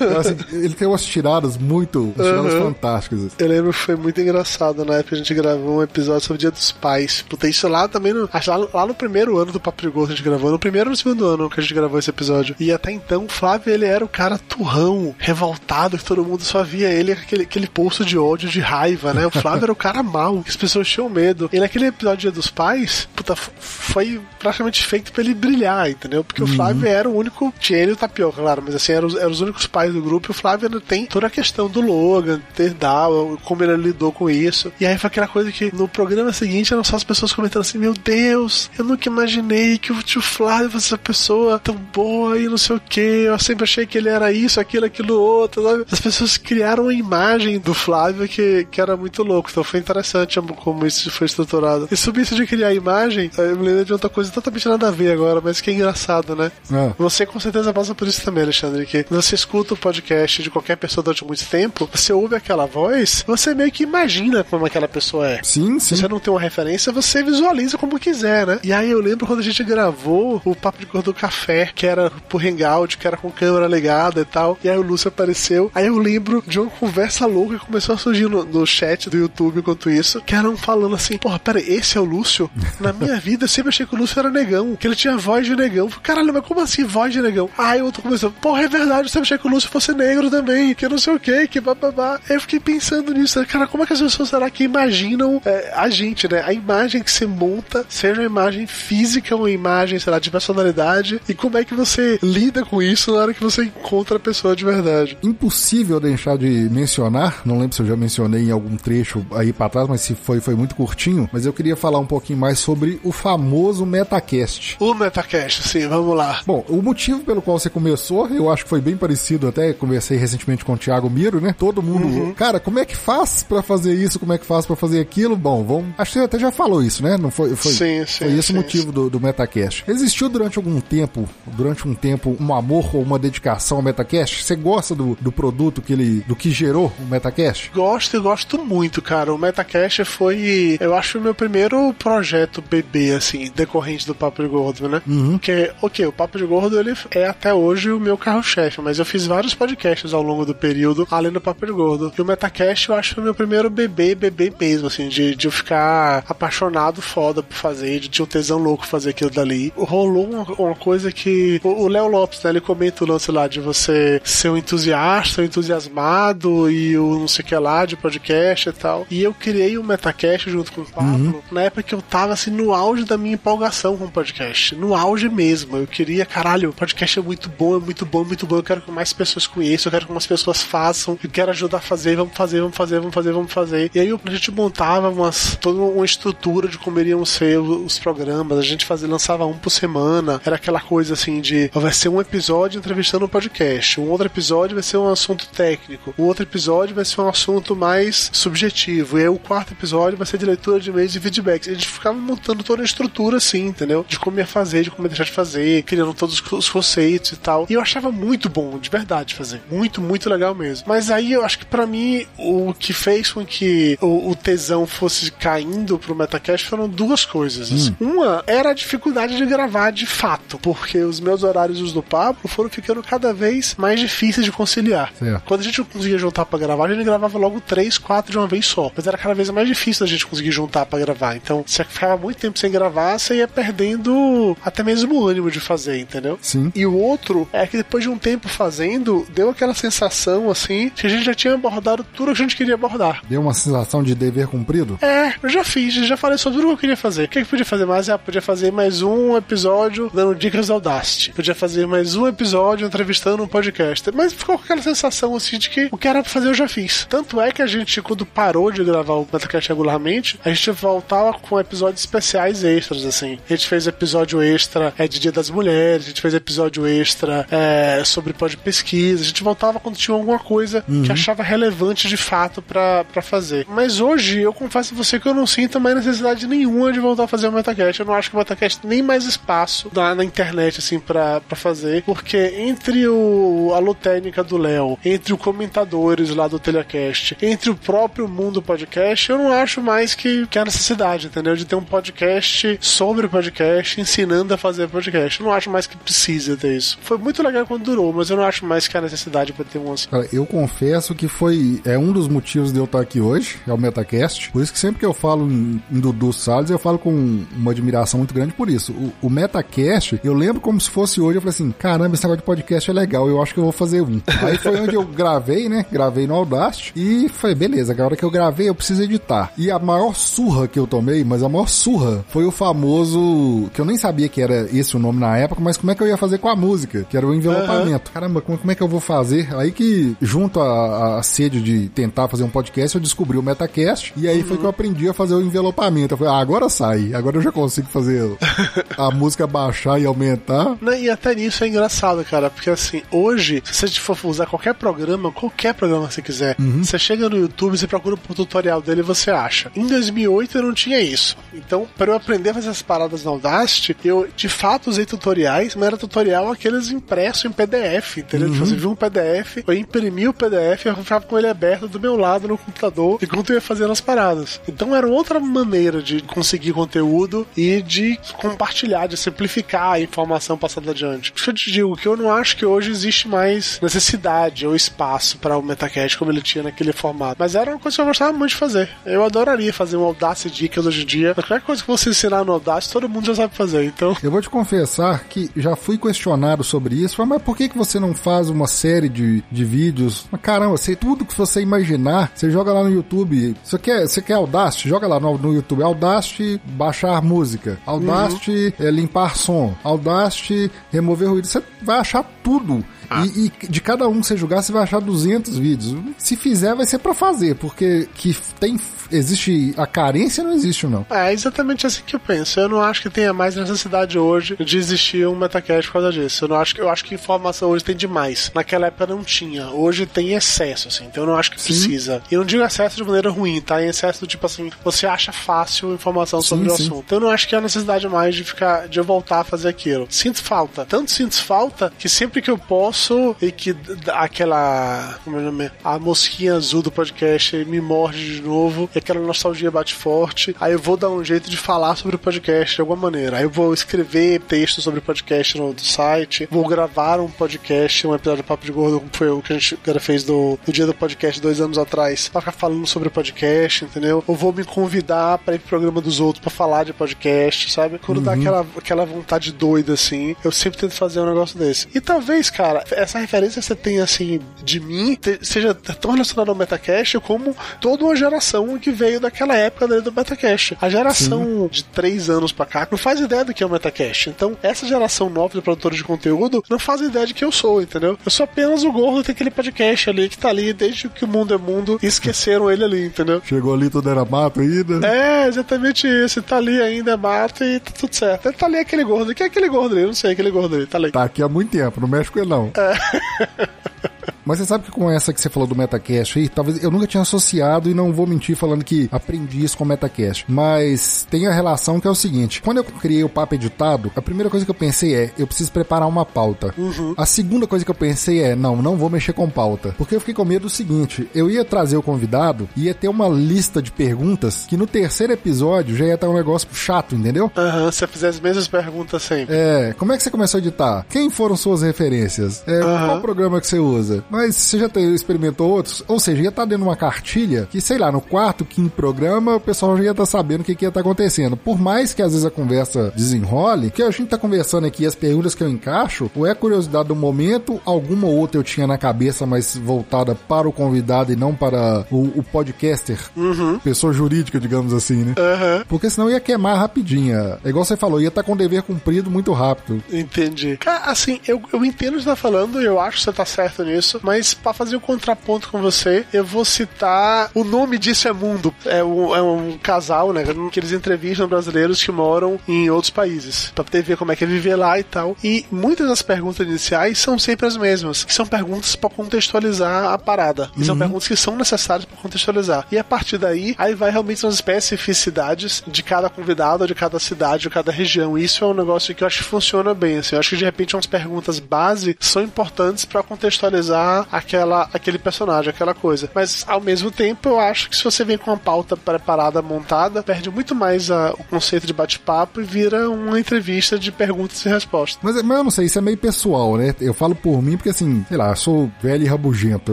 então, assim, ele tem umas tiradas muito, umas tiradas uhum. fantásticas. Eu lembro que foi muito engraçado na época a gente gravou um episódio sobre o Dia dos Pais. Puta, isso lá também, no, acho lá, lá no primeiro ano do Papo de Gosto a gente gravou, no primeiro ou no segundo ano que a gente gravou esse episódio. E até então, o Flávio, ele era o cara turrão, revoltado, que todo mundo só via ele aquele, aquele pulso de ódio, de raiva, né? O Flávio era o cara mau, que as pessoas tinham medo. E naquele episódio Dia dos Pais, puta, foi praticamente feito pra ele brilhar, entendeu? Porque uhum. o Flávio era o único. Tinha e o Tapioca, claro, mas assim, eram os, eram os únicos pais do grupo. E o Flávio ainda tem toda a questão do Logan, ter dado, como ele lidou com isso. E aí foi aquela coisa que no programa seguinte eram só as pessoas comentando assim: Meu Deus, eu nunca imaginei que o tio Flávio fosse essa pessoa tão boa e não sei o que. Eu sempre achei que ele era isso, aquilo, aquilo outro. Sabe? As pessoas criaram uma imagem do Flávio que, que era muito louco. Então foi interessante como isso foi estruturado. E sobre isso de criar imagem, eu me lembro de outra coisa totalmente nada a ver agora, mas que é engraçado, né? É. Você com certeza passa por isso também, Alexandre, que você escuta o podcast de qualquer pessoa durante muito tempo, você ouve aquela voz, você meio que imagina como aquela pessoa é. Sim, sim. Se você não tem uma referência, você visualiza como quiser, né? E aí eu lembro quando a gente gravou o Papo de Gordo Café, que era por Hangout, que era com câmera ligada e tal, e aí o Lúcio apareceu. Aí eu lembro de uma conversa louca que começou a surgir no, no chat do YouTube enquanto isso, que eram falando assim, porra, pera, esse é o Lúcio? Na minha vida eu sempre achei que o Lúcio era negão, que ele tinha voz de negão. Caralho, mas como assim voz de negão? Aí o outro começou, porra, é verdade, sempre achei que o Lúcio fosse negro também, que não sei o que, que bababá. Eu fiquei pensando nisso, cara, como é que as pessoas será que imaginam é, a gente, né? A imagem que você monta, seja uma imagem física, uma imagem, sei lá, de personalidade, e como é que você lida com isso na hora que você encontra a pessoa de verdade. Impossível deixar de mencionar, não lembro se eu já mencionei em algum trecho aí para trás, mas se foi, foi muito curtinho, mas eu queria falar um pouquinho mais sobre o famoso Metacast. O Metacast, sim, vamos lá. Bom, o motivo pelo qual você começou, eu acho que foi bem parecido, até conversei recentemente com o Thiago Miro, né? Todo mundo, uhum. cara, como é que faz para fazer isso? Como é que faz para fazer aquilo? Bom, vamos. Acho que você até já falou isso, né? Não foi? Foi, sim, sim, foi esse sim, o motivo do, do Metacast. Existiu durante algum tempo, durante um tempo, um amor ou uma dedicação ao Metacast? Você gosta do, do produto que ele, do que gerou o Metacast? Gosto e gosto muito, cara. O Metacast foi, eu acho, o meu primeiro projeto bebê, assim, decorrente do Papo de Gordo, né? Uhum. Que, ok, o Papo de Gordo, ele é até hoje o meu carro-chefe, mas eu fiz vários podcasts ao longo do período, além do Papo de Gordo. E o Metacast, eu acho, o meu primeiro bebê, bebê mesmo, assim, de, de eu ficar apaixonado foda por fazer, de ter um tesão louco fazer aquilo dali. Rolou uma, uma coisa que o Léo Lopes, né, ele comenta o lance lá de você ser um entusiasta, um entusiasmado e o não sei o que lá de podcast e tal. E eu criei o Metacast junto com o Pablo uhum. na época que eu tava assim no auge da minha empolgação com o podcast. No auge mesmo. Eu queria, caralho, o podcast é muito bom, é muito bom, é muito bom. Eu quero que mais pessoas conheçam, eu quero que mais pessoas façam, eu quero ajudar a fazer, vamos fazer, vamos fazer, vamos fazer, vamos fazer. E aí a gente montava umas, toda uma estrutura de como iriam ser os programas. A gente fazia, lançava um por semana. Era aquela coisa assim de vai ser um episódio entrevistando um podcast, um outro episódio vai ser um assunto técnico, um outro episódio vai ser um assunto mais subjetivo, e aí o quarto episódio vai ser de leitura de e-mails e feedbacks. A gente ficava montando toda a estrutura assim, entendeu? De como ia fazer, de como ia deixar de fazer, criando todos os conceitos e tal. E eu achava muito bom, de verdade, fazer. Muito, muito legal mesmo. Mas aí eu acho que para mim o que fez com que o, o, tesão fosse caindo pro Metacast foram duas coisas. Hum. Uma era a dificuldade de gravar de fato, porque os meus horários e os do Pablo foram ficando cada vez mais difíceis de conciliar. Certo. Quando a gente conseguia juntar para gravar, a gente gravava logo três, quatro de uma vez só. Mas era cada vez mais difícil a gente conseguir juntar para gravar. Então, se ficava muito tempo sem gravar, você ia perdendo até mesmo o ânimo de fazer, entendeu? Sim. E o outro é que depois de um tempo fazendo, deu aquela sensação assim que a gente já tinha abordado tudo que a gente queria abordar. Deu uma sensação de dever cumprido? É, eu já fiz, já falei sobre tudo que eu queria fazer. O que, que podia fazer mais? Ah, podia fazer mais um episódio dando dicas da Audacity. Podia fazer mais um episódio entrevistando um podcast. Mas ficou com aquela sensação assim de que o que era pra fazer eu já fiz. Tanto é que a gente, quando parou de gravar o Metacast regularmente, a gente voltava com episódios especiais extras, assim. A gente fez episódio extra é de Dia das Mulheres, a gente fez episódio extra é, sobre pod pesquisa, a gente voltava quando tinha alguma coisa uhum. que achava relevante de fato para fazer. Mas hoje, eu confesso a você que eu não sinto mais necessidade nenhuma de voltar a fazer o Metacast. Eu não acho que o Metacast tem nem mais espaço na, na internet, assim, para fazer, porque entre o, a técnica do Léo, entre os comentadores lá do Telecast, entre o próprio mundo podcast, eu não acho mais que, que a necessidade, entendeu? De ter um podcast sobre podcast, ensinando a fazer podcast. Eu não acho mais que precisa ter isso. Foi muito legal quando durou, mas eu não acho mais que a necessidade para ter um assim. Cara, eu confesso que foi é um dos motivos de eu estar aqui hoje, é o Metacast. Por isso que sempre que eu falo em, em Dudu Salles, eu falo com uma admiração muito grande por isso. O, o Metacast, eu lembro como se fosse hoje, eu falei assim, caramba, esse negócio de podcast é legal, eu acho que eu vou fazer um. Aí foi onde eu gravei, né? Gravei no Audacity e foi, beleza, a hora que eu gravei eu preciso editar. E a maior surra que eu tomei, mas a maior surra, foi o famoso, que eu nem sabia que era esse o nome na época, mas como é que eu ia fazer com a música, que era o envelopamento. Uhum. Caramba, como, como, é que eu vou fazer? Aí que, junto à sede de tentar fazer um podcast, eu descobri o Metacast, e aí uhum. foi que eu aprendi a fazer o envelopamento. Eu falei, ah, agora sai, agora eu já consigo fazer a música baixar e aumentar. E até nisso é engraçado, cara, porque assim, hoje, se gente for usar qualquer programa, qualquer programa que você quiser, uhum. você chega no YouTube, você procura por tutorial dele e você acha. Em 2008 eu não tinha isso. Então, para eu aprender a fazer as paradas na Audacity, eu de fato usei tutoriais, mas era tutorial aqueles impressos em PDF, entendeu? Uhum. Você viu um PDF, eu imprimi o PDF, eu ficava com ele aberto do meu lado no computador enquanto eu ia fazendo as paradas. Então era outra maneira de conseguir conteúdo e de compartilhar, de simplificar a informação passada adiante. Isso eu te digo que eu não acho que hoje existe mais necessidade ou espaço para o Metacast como ele tinha naquele formato. Mas era uma coisa que eu gostava muito de fazer. Eu adoraria fazer um Audacity Dicas hoje em dia. Mas qualquer coisa que você ensinar no Audacity, todo mundo já sabe fazer, então... Eu vou te confessar que já fui questionado sobre isso, mas por que, que você não faz uma série de, de vídeos? Mas, caramba, você, tudo que você imaginar, você joga lá no YouTube. Você quer, você quer Audacity? Joga lá no, no YouTube. Audacity, baixar música. Audacity, uhum. é, limpar som. Audacity, remover ruído. Você vai achar tudo. Ah. E, e, de cada um que você jogar, você vai achar 200 vídeos. Se fizer, vai ser para fazer, porque que tem existe a carência não existe não. É exatamente assim que eu penso. Eu não acho que tenha mais necessidade hoje de existir um Metacast por causa disso. Eu não acho que eu acho que informação hoje tem demais. Naquela época não tinha. Hoje tem excesso assim. Então eu não acho que sim. precisa. E não digo excesso de maneira ruim, tá? Em excesso do tipo assim, você acha fácil informação sim, sobre sim. o assunto. Então eu não acho que há necessidade mais de ficar de eu voltar a fazer aquilo. Sinto falta. Tanto sinto falta que sempre que eu posso posso e que aquela. Como é o nome? A mosquinha azul do podcast me morde de novo e aquela nostalgia bate forte. Aí eu vou dar um jeito de falar sobre o podcast de alguma maneira. Aí eu vou escrever texto sobre o podcast no site, vou gravar um podcast, um episódio do Papo de Gordo, como foi o que a gente fez do, do dia do podcast dois anos atrás, pra ficar falando sobre o podcast, entendeu? Ou vou me convidar para ir pro programa dos outros para falar de podcast, sabe? Quando uhum. dá aquela, aquela vontade doida assim, eu sempre tento fazer um negócio desse. E talvez, cara, essa referência que você tem, assim, de mim, seja tão relacionada ao Metacast como toda uma geração que veio daquela época do Metacast. A geração Sim. de três anos pra cá não faz ideia do que é o Metacast. Então, essa geração nova de produtores de conteúdo não faz ideia de quem eu sou, entendeu? Eu sou apenas o gordo tem aquele podcast ali que tá ali desde que o mundo é mundo e esqueceram ele ali, entendeu? Chegou ali, tudo era mato ainda. É, exatamente isso. Tá ali ainda, é mato e tá tudo certo. Ele tá ali aquele gordo. Que é aquele gordo ali? Eu não sei, aquele gordo ali. Tá ali. Tá aqui há muito tempo, não mexe com ele não. É. Mas você sabe que com essa que você falou do Metacast aí, talvez eu nunca tinha associado e não vou mentir falando que aprendi isso com o Metacast. Mas tem a relação que é o seguinte: quando eu criei o papo editado, a primeira coisa que eu pensei é, eu preciso preparar uma pauta. Uhum. A segunda coisa que eu pensei é, não, não vou mexer com pauta. Porque eu fiquei com medo do seguinte: eu ia trazer o convidado, ia ter uma lista de perguntas que no terceiro episódio já ia estar um negócio chato, entendeu? Aham, uhum, se eu fizer as mesmas perguntas sempre. É, como é que você começou a editar? Quem foram suas referências? É, uhum. Qual programa que você usa? Mas você já experimentou outros? Ou seja, ia estar tá dentro de uma cartilha que, sei lá, no quarto, quinto programa, o pessoal já ia estar tá sabendo o que, que ia estar tá acontecendo. Por mais que às vezes a conversa desenrole, que a gente tá conversando aqui, as perguntas que eu encaixo, ou é curiosidade do momento, alguma outra eu tinha na cabeça, mas voltada para o convidado e não para o, o podcaster, uhum. pessoa jurídica, digamos assim, né? Uhum. Porque senão ia queimar rapidinho. É igual você falou, ia estar com o dever cumprido muito rápido. Entendi. Assim, eu, eu entendo o que você tá falando e eu acho que você tá certo nisso, Mas para fazer o um contraponto com você, eu vou citar o nome disso é Mundo. É um, é um casal, né? Que eles entrevistam brasileiros que moram em outros países. Pra poder ver como é que é viver lá e tal. E muitas das perguntas iniciais são sempre as mesmas. Que são perguntas para contextualizar a parada. E uhum. são perguntas que são necessárias para contextualizar. E a partir daí, aí vai realmente as especificidades de cada convidado, de cada cidade, de cada região. E isso é um negócio que eu acho que funciona bem. Assim. Eu acho que de repente umas perguntas base são importantes para contextualizar aquela, aquele personagem, aquela coisa. Mas ao mesmo tempo, eu acho que se você vem com uma pauta preparada, montada, perde muito mais a, o conceito de bate-papo e vira uma entrevista de perguntas e respostas. Mas, mas eu não sei, isso é meio pessoal, né? Eu falo por mim porque assim, sei lá, sou velho e rabugento.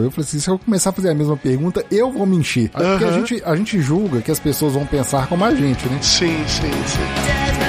Eu falei assim, se eu começar a fazer a mesma pergunta, eu vou me encher. Uhum. Porque a gente, a gente julga que as pessoas vão pensar como a gente, né? Sim, sim, sim.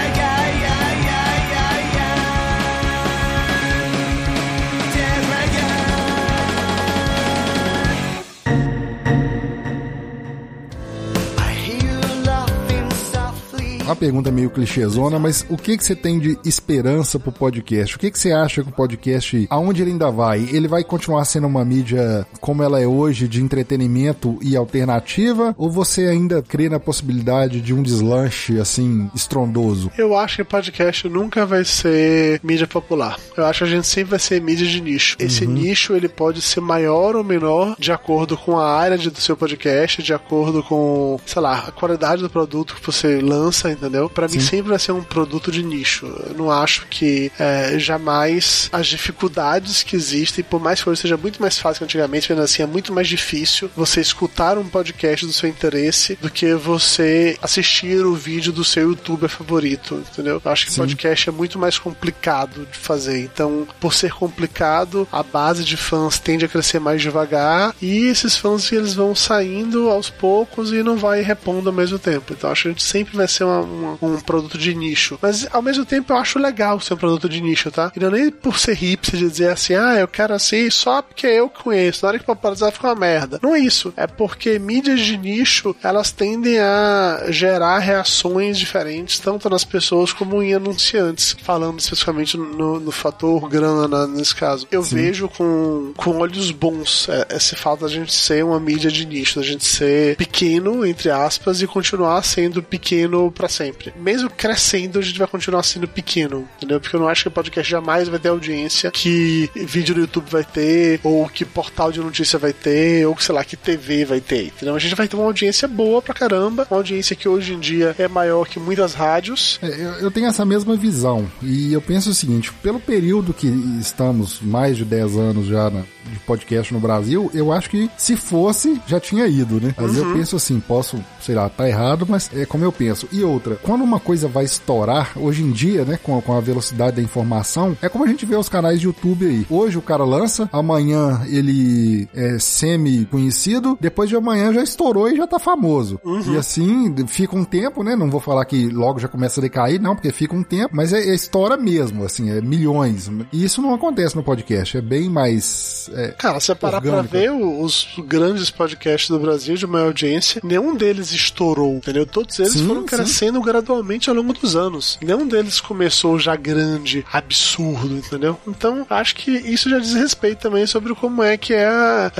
Uma pergunta meio clichêzona, mas o que que você tem de esperança pro podcast? O que que você acha que o podcast, aonde ele ainda vai? Ele vai continuar sendo uma mídia como ela é hoje, de entretenimento e alternativa? Ou você ainda crê na possibilidade de um deslanche, assim, estrondoso? Eu acho que podcast nunca vai ser mídia popular. Eu acho que a gente sempre vai ser mídia de nicho. Esse uhum. nicho, ele pode ser maior ou menor de acordo com a área do seu podcast, de acordo com, sei lá, a qualidade do produto que você lança, entendeu? Para mim sempre vai ser um produto de nicho. Eu não acho que é, jamais as dificuldades que existem, por mais que hoje seja muito mais fácil que antigamente, mas assim, é muito mais difícil você escutar um podcast do seu interesse do que você assistir o vídeo do seu youtuber favorito, entendeu? Eu acho que Sim. podcast é muito mais complicado de fazer. Então, por ser complicado, a base de fãs tende a crescer mais devagar e esses fãs eles vão saindo aos poucos e não vai repondo ao mesmo tempo. Então, acho que a gente sempre vai ser uma, um, um, produto de nicho. Mas ao mesmo tempo eu acho legal ser um produto de nicho, tá? E não é nem por ser hipster de dizer assim, ah, eu quero assim só porque eu conheço. Na hora que popularizar fica uma merda. Não é isso. É porque mídias de nicho elas tendem a gerar reações diferentes, tanto nas pessoas como em anunciantes. Falando especificamente no, no fator grana nesse caso. Eu Sim. vejo com, com olhos bons é, esse fato da gente ser uma mídia de nicho, da gente ser pequeno, entre aspas, e continuar sendo pequeno para sempre. Mesmo crescendo, a gente vai continuar sendo pequeno, entendeu? Porque eu não acho que o podcast jamais vai ter audiência que vídeo no YouTube vai ter, ou que portal de notícia vai ter, ou que, sei lá, que TV vai ter, entendeu? A gente vai ter uma audiência boa pra caramba, uma audiência que hoje em dia é maior que muitas rádios. É, eu, eu tenho essa mesma visão, e eu penso o seguinte, pelo período que estamos, mais de 10 anos já na, de podcast no Brasil, eu acho que se fosse, já tinha ido, né? Mas uhum. eu penso assim, posso, sei lá, tá errado, mas é como eu penso. E outra, outra, quando uma coisa vai estourar, hoje em dia, né, com, com a velocidade da informação, é como a gente vê os canais de YouTube aí. Hoje o cara lança, amanhã ele é semi-conhecido, depois de amanhã já estourou e já tá famoso. Uhum. E assim, fica um tempo, né? Não vou falar que logo já começa a decair, não, porque fica um tempo, mas é, é estoura mesmo, assim, é milhões. E isso não acontece no podcast, é bem mais. É, cara, você parar orgânico. pra ver os grandes podcasts do Brasil de maior audiência, nenhum deles estourou, entendeu? Todos eles sim, foram crescendo crescendo gradualmente ao longo dos anos. Nenhum deles começou já grande, absurdo, entendeu? Então, acho que isso já diz respeito também sobre como é que é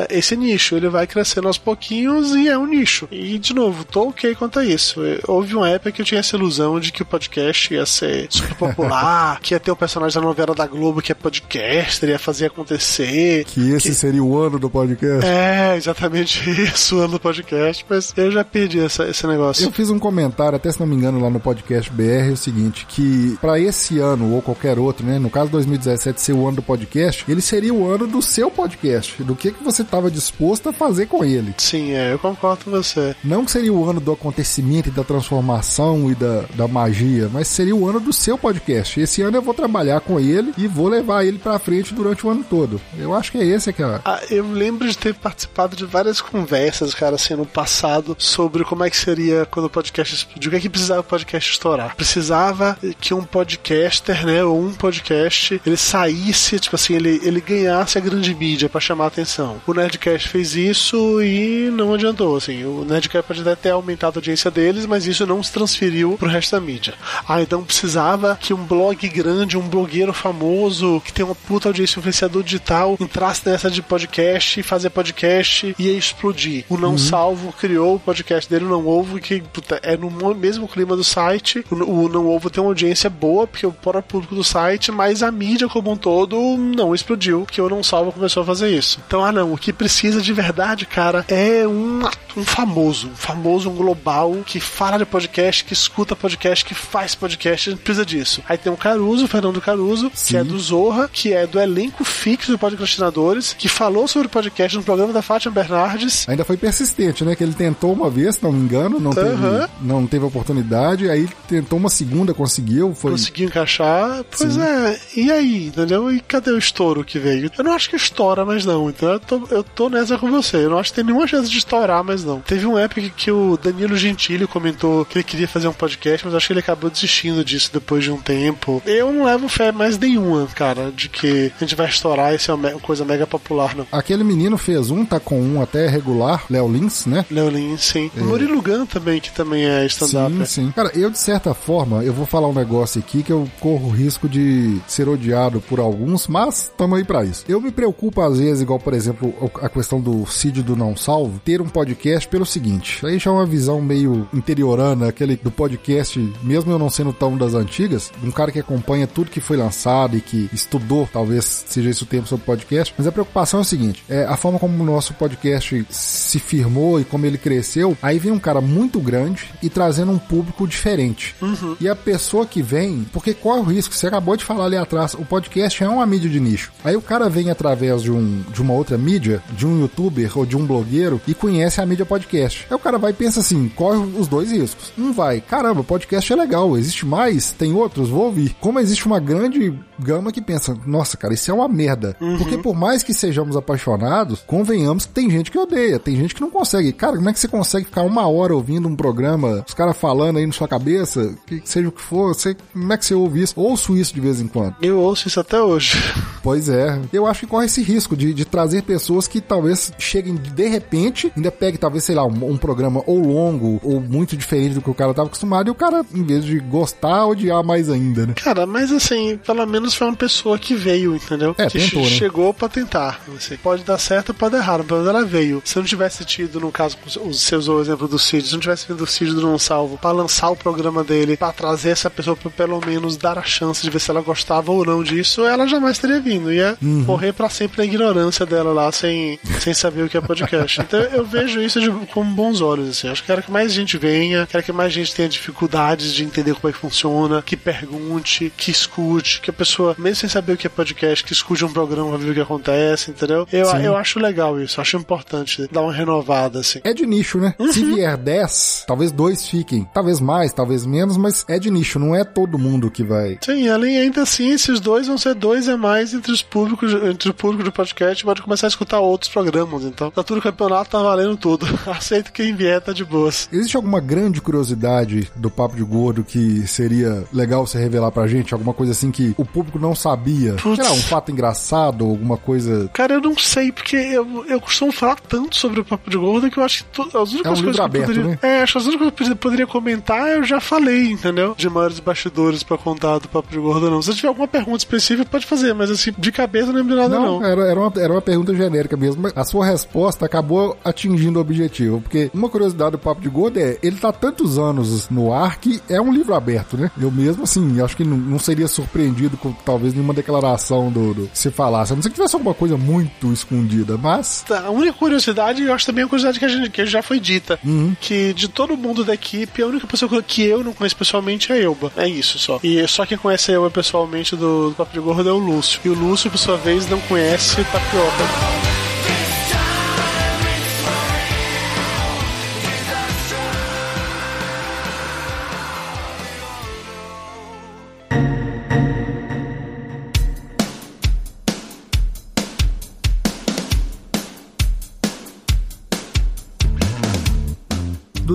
esse nicho. Ele vai crescendo aos pouquinhos e é um nicho. E, de novo, tô ok quanto a isso. Houve uma época que eu tinha essa ilusão de que o podcast ia ser super popular, que ia ter o personagem da novela da Globo que é podcaster, ia fazer acontecer. Que esse que... seria o ano do podcast. É, exatamente isso, o ano do podcast. Mas eu já perdi essa, esse negócio. Eu fiz um comentário, até se não me engano, lá no podcast BR é o seguinte, que para esse ano ou qualquer outro, né, no caso 2017 ser o ano do podcast, ele seria o ano do seu podcast, do que que você estava disposto a fazer com ele. Sim, é, eu concordo com você. Não que seria o ano do acontecimento e da transformação e da, da magia, mas seria o ano do seu podcast. Esse ano eu vou trabalhar com ele e vou levar ele para frente durante o ano todo. Eu acho que é esse que é. Ah, eu lembro de ter participado de várias conversas, cara, assim, no passado sobre como é que seria quando o podcast explodiu, o que é que precisava podcast estourar. Precisava que um podcaster, né, ou um podcast, ele saísse, tipo assim, ele, ele ganhasse a grande mídia para chamar a atenção. O Nerdcast fez isso e não adiantou, assim. O Nerdcast pode até ter aumentado a audiência deles, mas isso não se transferiu pro resto da mídia. Ah, então precisava que um blog grande, um blogueiro famoso, que tem uma puta audiência influenciador digital, entrasse nessa de podcast, fazer podcast ia explodir. O Não Salvo criou o podcast dele, o Não Ovo, que puta, é no mesmo clima do site. O, o Não Ovo tem uma audiência boa, porque o próprio público do site, mas a mídia como um todo não explodiu, porque o Não Salvo começou a fazer isso. Então, ah não, o que precisa de verdade, cara, é um, um famoso, um famoso, um global, que fala de podcast, que escuta podcast, que faz podcast, precisa disso. Aí tem o Caruso, o Fernando Caruso, Sim. que é do Zorra, que é do elenco fixo do Podcastinadores, que falou sobre podcast no programa da Fátima Bernardes. Ainda foi persistente, né? Que ele tentou uma vez, se não me engano, não, teve, não teve oportunidade, aí tentou uma segunda, conseguiu, foi... Conseguiu encaixar. Pois Sim. é, e aí, entendeu? E cadê o estouro que veio? Eu não acho que estoura, mas não. Então eu tô, eu tô nessa com você. Eu não acho que tem nenhuma chance de estourar, mas não. Teve um época que o Danilo Gentili comentou que ele queria fazer um podcast, mas acho que ele acabou desistindo disso depois de um tempo. Eu não levo fé mais nenhuma, cara, de que a gente vai estourar e ser uma me- coisa mega popular, não. Aquele menino fez um, tá com um até regular, Léo Lins, né? Leolin, sim. O Murilo Gun também, que também é stand-up. Sim, sim. Cara, eu de certa forma, eu vou falar um negócio aqui que eu corro risco de ser odiado por alguns, mas tamo aí pra isso. Eu me preocupo às vezes, igual por exemplo, a questão do Cid do Não Salvo, ter um podcast pelo seguinte, aí já é uma visão meio interiorana, aquele do podcast, mesmo eu não sendo tão das antigas, um cara que acompanha tudo que foi lançado e que estudou, talvez seja esse o tempo sobre podcast, mas a preocupação é o seguinte, é a forma como o nosso podcast se firmou e como ele cresceu, aí vem um cara muito grande e trazendo um público diferente. E a pessoa que vem, porque qual é o risco? Você acabou de falar ali atrás, o podcast é uma mídia de nicho. Aí o cara vem através de, um, de uma outra mídia, de um youtuber ou de um blogueiro e conhece a mídia podcast. Aí o cara vai e pensa assim, corre os dois riscos. Um vai, caramba, podcast é legal, existe mais, tem outros, vou ouvir. Como existe uma grande gama que pensa, nossa, cara, isso é uma merda. Porque por mais que sejamos apaixonados, convenhamos que tem gente que odeia, tem gente que não consegue. Cara, como é que você consegue ficar uma hora ouvindo um programa, os caras falando aí na sua cabeça, que seja o que for, você, como é que você ouve isso? Ouço isso de vez em quando. Eu ouço isso até hoje. Pois é. Eu acho que corre esse risco de, de trazer pessoas que talvez cheguem de repente, ainda pegue talvez, sei lá, um, um programa ou longo ou muito diferente do que o cara tava acostumado e o cara, em vez de gostar, odiar mais ainda, né? Cara, mas assim, pelo menos foi uma pessoa que veio, entendeu? É, que tentou, né? chegou pra tentar. Assim, pode dar certo, pode dar errado, menos ela veio. Se não tivesse tido, no caso, você usou o exemplo do Cid, se não tivesse vindo o Cid do Não Salvo pra lançar o programa dele, pra trazer essa pessoa pra pelo menos dar a chance de ver se ela gostava ou não disso, ela jamais teria vindo. Ia Uhum. morrer pra sempre na ignorância dela lá, sem, sem saber o que é podcast. Então eu vejo isso de, com bons olhos, assim. Acho que quero que mais gente venha, quero que mais gente tenha dificuldades de entender como é que funciona, que pergunte, que escute, que a pessoa, mesmo sem saber o que é podcast, que escute um programa pra ver o que acontece, entendeu? Eu, Sim. eu acho legal isso, acho importante dar uma renovada, assim. É de nicho, né? Se vier 10, talvez dois fiquem. Talvez mais, talvez menos, mas é de nicho, não é todo mundo que vai. Sim, além ainda assim, esses dois vão ser dois a mais entre os públicos, entre o público do podcast, pode começar a escutar outros programas, então. Tá tudo campeonato, tá valendo tudo. Aceito quem vier, tá de boas. Existe alguma grande curiosidade do Papo de Gordo que seria legal você revelar pra gente? Alguma coisa assim que o público não sabia? Putz. Lá, um fato engraçado, alguma coisa. Cara, eu não sei, porque eu, eu costumo falar tanto sobre o Papo de Gordo que eu acho que to- as únicas É um coisas que eu aberto, poderia. né? É, acho que as únicas coisas que eu poderia comentar eu já falei, entendeu? De maiores bastidores pra contar do Papo de Gordo, não. Se tiver alguma pergunta específica, pode fazer, mas assim, de cabeça eu não lembro de nada, não. Não, Era, era, uma, era uma pergunta genérica mesmo, mas a sua resposta acabou atingindo o objetivo. Porque uma curiosidade do Papo de Gordo é, ele tá tantos anos no ar que é um livro aberto, né? Eu mesmo, assim, acho que não, não seria surpreendido com talvez nenhuma declaração do, do se falasse. A não ser que tivesse alguma coisa muito escondida, mas Tá, A única curiosidade, eu acho também a curiosidade que, a gente, que já foi dita, Uhum. que de todo mundo da equipe, a única pessoa que eu não conheço pessoalmente é a Elba. É isso só. E só quem conhece a Elba pessoalmente do, do Papo de Gordo é o Lúcio. E o Lúcio, por sua vez, não conhece Tapioca.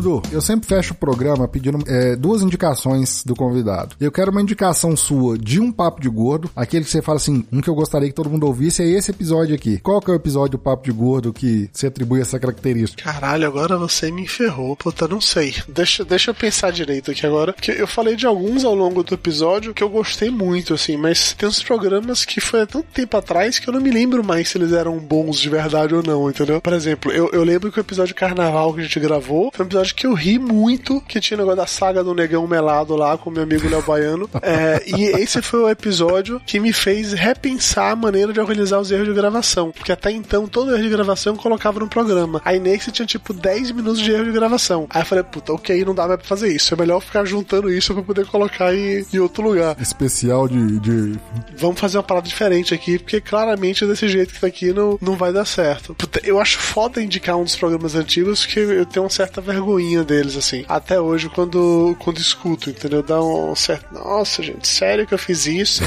Dudu, eu sempre fecho o programa pedindo é, duas indicações do convidado. Eu quero uma indicação sua de um papo de gordo, aquele que você fala assim, um que eu gostaria que todo mundo ouvisse é esse episódio aqui. Qual que é o episódio do papo de gordo que você atribui essa característica? Caralho, agora você me ferrou. Puta, não sei. Deixa, deixa eu pensar direito aqui agora. Porque eu falei de alguns ao longo do episódio que eu gostei muito, assim, mas tem uns programas que foi há tanto tempo atrás que eu não me lembro mais se eles eram bons de verdade ou não, entendeu? Por exemplo, eu, eu lembro que o episódio de carnaval que a gente gravou foi um episódio que eu ri muito, que tinha o negócio da saga do negão melado lá com meu amigo Léo Baiano. É, e esse foi o episódio que me fez repensar a maneira de organizar os erros de gravação. Porque até então, todo erro de gravação eu colocava no programa. Aí nesse tinha tipo 10 minutos de erro de gravação. Aí eu falei, puta, ok, não dá mais pra fazer isso. É melhor ficar juntando isso pra poder colocar em, em outro lugar. Especial de, de. Vamos fazer uma parada diferente aqui, porque claramente desse jeito que tá aqui não, não vai dar certo. Puta, eu acho foda indicar um dos programas antigos que eu tenho uma certa deles, assim. Até hoje, quando, quando escuto, entendeu? Dá um certo. Nossa, gente, sério que eu fiz isso?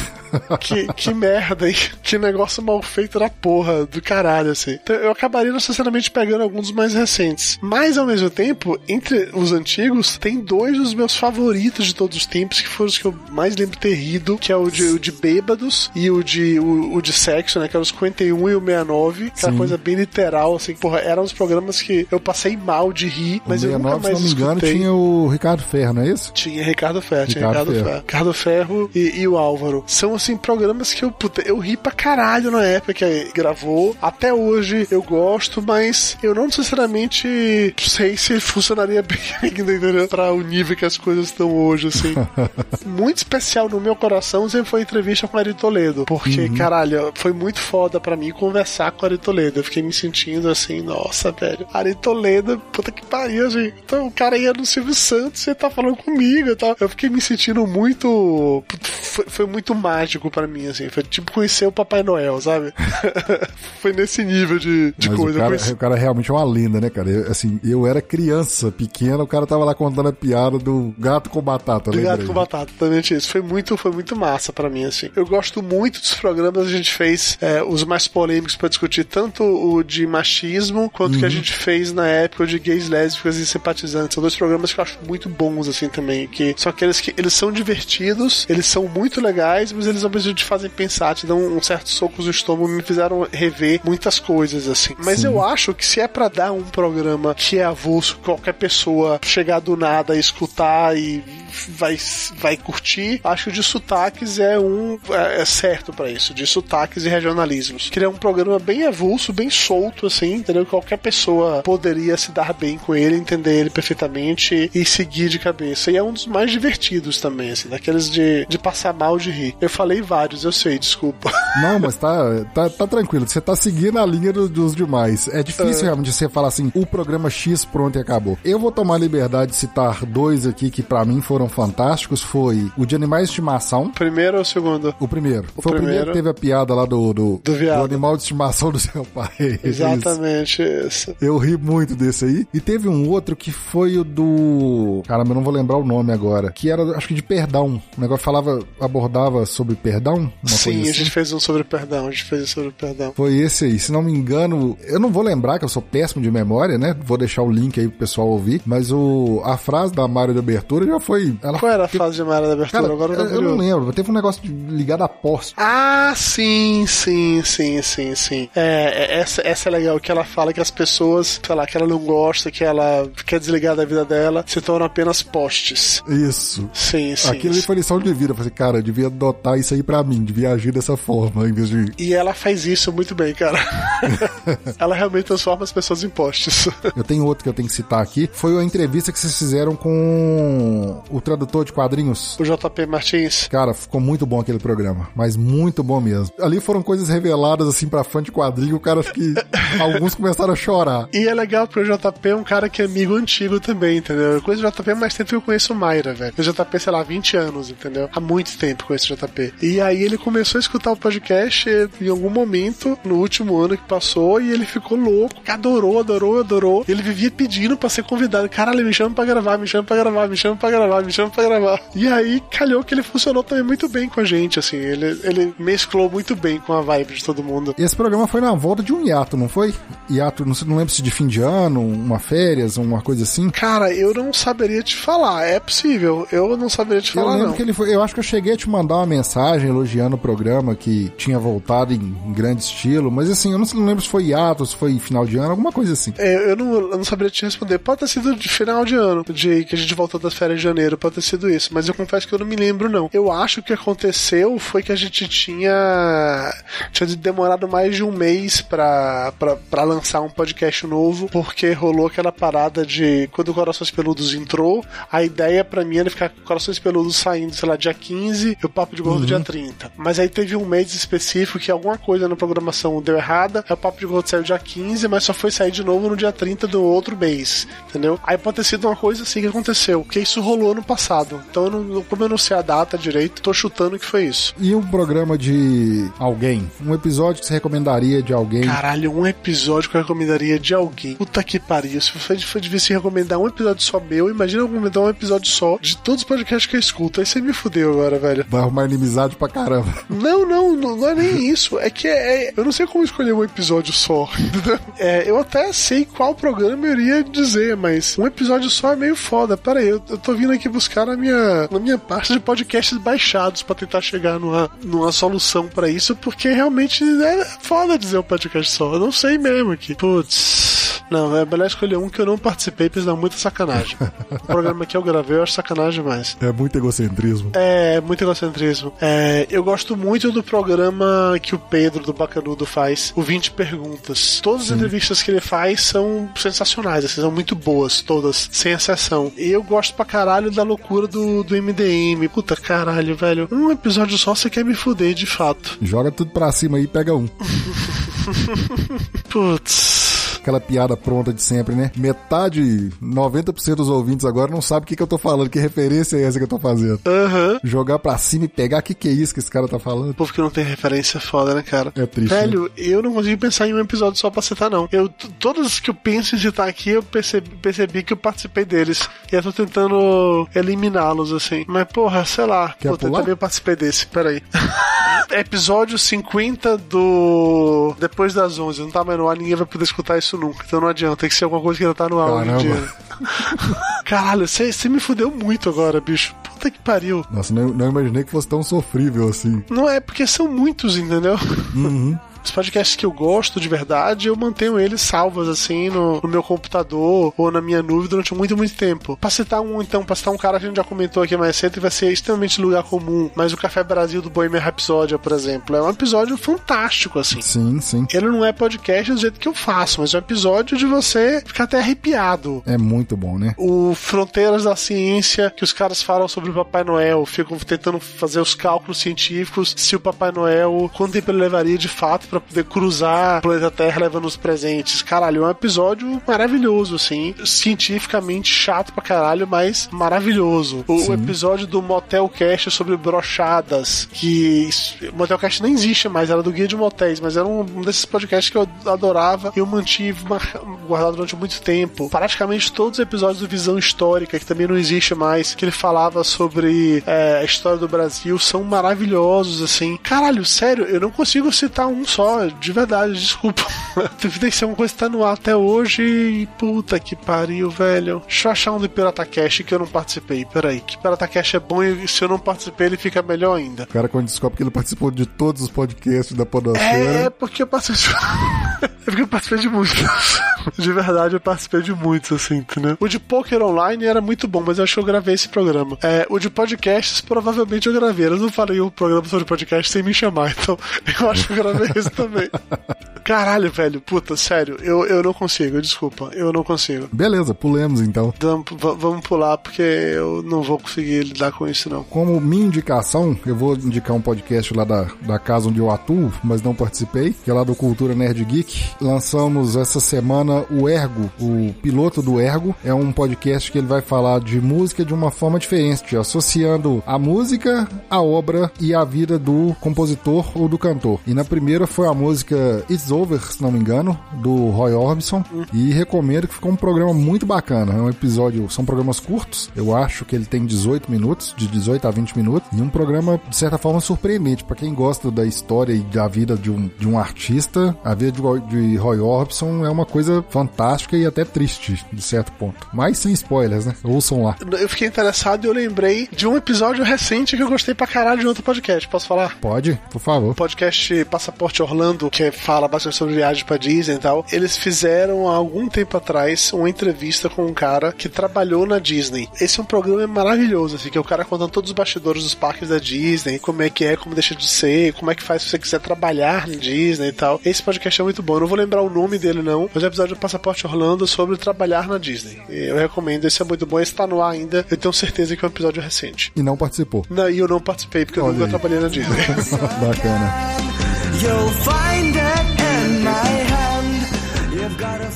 que, que merda, hein? Que negócio mal feito da porra, do caralho, assim. Então, eu acabaria necessariamente pegando alguns dos mais recentes. Mas, ao mesmo tempo, entre os antigos, tem dois dos meus favoritos de todos os tempos, que foram os que eu mais lembro ter rido, que é o de, o de bêbados e o de, o, o de sexo, né? Que é o 51 e o 69. Aquela Sim. coisa bem literal, assim. Porra, eram os programas que eu passei mal de rir, mas eu nunca mais se não me engano, escutei. tinha o Ricardo Ferro, não é isso? Tinha Ricardo Ferro, tinha Ricardo, Ricardo Ferro. Ricardo Ferro e, e, o Álvaro. São, assim, programas que eu, puta, eu ri pra caralho na época que gravou. Até hoje eu gosto, mas eu não necessariamente sei se funcionaria bem ainda, entendeu? Pra o nível que as coisas estão hoje, assim. muito especial no meu coração sempre foi a entrevista com o Ari Toledo, porque, uhum. caralho, foi muito foda pra mim conversar com o Ari Toledo. Eu fiquei me sentindo assim, nossa, velho. Ari Toledo, puta que pariu, gente. Então o cara ia no Silvio Santos e tá falando comigo e tal. Eu fiquei me sentindo muito. Foi, foi muito mágico para mim, assim. Foi tipo conhecer o Papai Noel, sabe? foi nesse nível de, de Mas coisa. O cara, conheci... o cara realmente é uma lenda, né, cara? Eu, assim, eu era criança, pequena, o cara tava lá contando a piada do gato com batata, Do gato com batata, exatamente isso. Foi muito, foi muito massa para mim, assim. Eu gosto muito dos programas que a gente fez, é, os mais polêmicos para discutir tanto o de machismo quanto uhum. que a gente fez na época de gays, lésbicas e simpatizantes. São dois programas que eu acho muito bons, assim, também. Que são aqueles que eles são divertidos, eles são muito legais, mas eles ao mesmo tempo te fazem pensar, te dão um certo socos no estômago, me fizeram rever muitas coisas, assim. Mas Sim. eu acho que se é para dar um programa que é avulso, qualquer pessoa chegar do nada, escutar e vai, vai curtir, acho que o de sotaques é um é, é certo para isso, de sotaques e regionalismos. Que ele é um programa bem avulso, bem solto, assim, entendeu? Qualquer pessoa poderia se dar bem com ele, entender ele perfeitamente e seguir de cabeça. E é um dos mais divertidos também, assim, daqueles de, de passar mal de rir. Eu falei vários, eu sei, desculpa. Não, mas tá, tá, tá tranquilo, você tá seguindo a linha do, dos demais. É difícil é. realmente você falar assim, o programa X pronto e acabou. Eu vou tomar a liberdade de citar dois aqui que para mim foram fantásticos, foi o de Animais de Estimação. Primeiro ou o segundo? O primeiro. O foi primeiro. o primeiro que teve a piada lá do, do, do, do animal de estimação do seu pai. Exatamente isso. isso. Eu ri muito desse aí. E teve um outro que foi o do. Caramba, eu não vou lembrar o nome agora. Que era, acho que de perdão. O negócio falava, abordava sobre perdão. Sim, assim. a gente fez um sobre perdão. A gente fez um sobre perdão. Foi esse aí. Se não me engano, eu não vou lembrar, que eu sou péssimo de memória, né? Vou deixar o link aí pro pessoal ouvir. Mas o, a frase da Mário de abertura já foi. Ela, Qual era a frase de Mário da abertura? Cara, agora eu, eu não lembro. Teve um negócio ligado a poste. Ah, sim, sim, sim, sim, sim. É, essa, essa é legal, que ela fala que as pessoas, sei lá, que ela não gosta, que ela quer desligar da vida dela, se tornam apenas postes. Isso. Sim, sim. Aquilo foi lição de vida. Eu falei, cara, eu devia adotar isso aí pra mim, devia agir dessa forma, em vez de. E ela faz isso muito bem, cara. ela realmente transforma as pessoas em postes. eu tenho outro que eu tenho que citar aqui. Foi a entrevista que vocês fizeram com o tradutor de quadrinhos. O JP Martins. Cara, ficou muito bom aquele programa. Mas muito bom mesmo. Ali foram coisas reveladas, assim, pra fã de quadrinho. O cara que. alguns começaram a chorar. E é legal porque o JP é um cara que é amigo antigo também, entendeu? Eu conheço o JP há mais tempo que eu conheço o Mayra, velho. O JP, sei lá, 20 anos, entendeu? Há muito tempo com esse JP. E aí ele começou a escutar o podcast em algum momento, no último ano que passou, e ele ficou louco, adorou, adorou, adorou. Ele vivia pedindo pra ser convidado. Caralho, me chama pra gravar, me chama pra gravar, me chama pra gravar, me chama pra gravar. E aí calhou que ele funcionou também muito bem com a gente, assim. Ele, ele mesclou muito bem com a vibe de todo mundo. Esse programa foi na volta de um hiato, não foi? Hiato, não, não lembro se de fim de ano, uma férias, uma coisa assim. Cara, eu não saberia te falar. É possível. Eu não saberia te Eu falar, lembro não. que ele foi. Eu acho que eu cheguei a te mandar uma mensagem elogiando o programa que tinha voltado em, em grande estilo, mas assim, eu não, não lembro se foi hiato, se foi final de ano, alguma coisa assim. É, eu, não, eu não saberia te responder. Pode ter sido de final de ano, de que a gente voltou das férias de janeiro, pode ter sido isso. Mas eu confesso que eu não me lembro, não. Eu acho que o que aconteceu foi que a gente tinha. tinha demorado mais de um mês pra, pra, pra lançar um podcast novo, porque rolou aquela parada de quando o Corações Peludos entrou, a ideia pra mim era ficar com Corações Peludos saindo, sei lá, dia 15 e o Papo de Gordo dia 30. Mas aí teve um mês específico que alguma coisa na programação deu errada, aí o Papo de Gordo saiu dia 15, mas só foi sair de novo no dia 30 do outro mês, entendeu? Aí pode ter sido uma coisa assim que aconteceu, que isso rolou no passado. Então, eu não, como eu não sei a data direito, tô chutando que foi isso. E um programa de alguém? Um episódio que você recomendaria de alguém? Caralho, um episódio que eu recomendaria de alguém. Puta que pariu. Se for devia se recomendar um episódio só meu, imagina eu recomendar um episódio só de todos os podcasts que eu escuto. Aí você me fudeu agora, velho. Vai arrumar inimizade pra caramba. Não, não, não, não é nem isso. É que é, é- eu não sei como escolher um episódio só. É, eu até sei qual programa eu iria dizer, mas um episódio só é meio foda. Pera aí, eu, eu tô vindo aqui buscar na minha, na minha parte de podcasts baixados pra tentar chegar numa, numa solução pra isso, porque realmente é foda dizer um podcast só. Eu não sei mesmo aqui. Putz. Não, é melhor escolher um que eu não participei, porque senão é muita sacanagem. o programa que eu gravei eu acho sacanagem demais. É muito egocentrismo. É, muito egocentrismo. É, eu gosto muito do programa que o Pedro do Bacanudo faz, o 20 Perguntas. Todas as entrevistas que ele faz são sensacionais, assim, são muito boas, todas, sem exceção. E eu gosto pra caralho da loucura do, do MDM. Puta caralho, velho. Um episódio só você quer me fuder, de fato. Joga tudo pra cima aí e pega um. Putz. Aquela piada pronta de sempre, né? Metade, 90% dos ouvintes agora não sabe o que, que eu tô falando, que referência é essa que eu tô fazendo. Aham. Jogar pra cima e pegar, o que, que é isso que esse cara tá falando? Povo que não tem referência é foda, né, cara? É triste, Velho, eu não consigo pensar em um episódio só pra citar, não. Eu, todos que eu penso em citar aqui, eu percebi, percebi que eu participei deles. E eu tô tentando eliminá-los, assim. Mas, porra, sei lá. Quer eu pular? também participei desse. Peraí. Episódio 50 do. Depois das 11. Não tá mais no ar, ninguém vai poder escutar isso nunca. Então não adianta. Tem que ser alguma coisa que ainda tá no ar hoje em dia. Caralho, você me fudeu muito agora, bicho. Puta que pariu. Nossa, não, não imaginei que fosse tão sofrível assim. Não é porque são muitos, entendeu? Os podcasts que eu gosto de verdade, eu mantenho eles salvos assim no, no meu computador ou na minha nuvem durante muito, muito tempo. Pra citar um, então, pra citar um cara que a gente já comentou aqui mais cedo e vai ser extremamente lugar comum, mas o Café Brasil do Bohemian Rhapsody, por exemplo, é um episódio fantástico, assim. Sim, sim. Ele não é podcast do jeito que eu faço, mas é um episódio de você ficar até arrepiado. É muito bom, né? O Fronteiras da Ciência, que os caras falam sobre o Papai Noel, ficam tentando fazer os cálculos científicos se o Papai Noel, quanto tempo ele levaria de fato pra poder cruzar o planeta Terra levando os presentes. Caralho, é um episódio maravilhoso, assim. Cientificamente chato pra caralho, mas maravilhoso. O, o episódio do Motel Cast sobre brochadas, que Motel Cast nem existe mais, era do Guia de Motéis, mas era um, desses podcasts que eu adorava e eu mantive guardado durante muito tempo. Praticamente todos os episódios do Visão Histórica, que também não existe mais, que ele falava sobre é, a história do Brasil, são maravilhosos, assim. Caralho, sério, eu não consigo citar um só, de verdade, desculpa. Tem que ser uma coisa que tá no ar até hoje e puta que pariu, velho. Deixa eu achar um do Pirata Cash que eu não participei. Peraí, que Pirata Cash é bom e se eu não participei ele fica melhor ainda. O cara, quando descobre que ele participou de todos os podcasts da É, Podosfera. porque eu participei. é porque eu participei de muitos. De verdade, eu participei de muitos, assim, entendeu? O de Poker Online era muito bom, mas eu acho que eu gravei esse programa. É, o de podcasts, provavelmente eu gravei. Eu não falei o programa sobre podcast sem me chamar, então eu acho que eu gravei esse também. Caralho, velho. Puta, sério. Eu, eu não consigo, desculpa. Eu não consigo. Beleza, pulemos então. Vamos, vamos pular porque eu não vou conseguir lidar com isso, não. Como minha indicação, eu vou indicar um podcast lá da, da casa onde eu atuo, mas não participei, que é lá do Cultura Nerd Geek. Lançamos essa semana o Ergo, o piloto do Ergo. É um podcast que ele vai falar de música de uma forma diferente, associando a música, a obra e a vida do compositor ou do cantor. E na primeira foi a música It's Over, se não me engano, do Roy Orbison. E recomendo que ficou um programa muito bacana. É um episódio, são programas curtos. Eu acho que ele tem 18 minutos, de 18 a 20 minutos. E um programa, de certa forma, surpreendente. para quem gosta da história e da vida de um, de um artista, a vida de, de Roy Orbison é uma coisa fantástica e até triste, de certo ponto. Mas sem spoilers, né? Ouçam lá. Eu fiquei interessado e eu lembrei de um episódio recente que eu gostei pra caralho de outro podcast. Posso falar? Pode, por favor. Podcast Passaporte Orlando, que fala bastante sobre viagem pra Disney e tal. Eles fizeram há algum tempo atrás uma entrevista com um cara que trabalhou na Disney. Esse é um programa maravilhoso, assim, que é o cara contando todos os bastidores dos parques da Disney, como é que é, como deixa de ser, como é que faz se você quiser trabalhar na Disney e tal. Esse podcast é muito bom. Eu não vou lembrar o nome dele, não, mas é o episódio do Passaporte Orlando sobre trabalhar na Disney. Eu recomendo, esse é muito bom, esse tá no ar ainda. Eu tenho certeza que é um episódio recente. E não participou. Não, e eu não participei, porque Olha eu nunca aí. trabalhei na Disney. Bacana. You'll find my hand. You've got a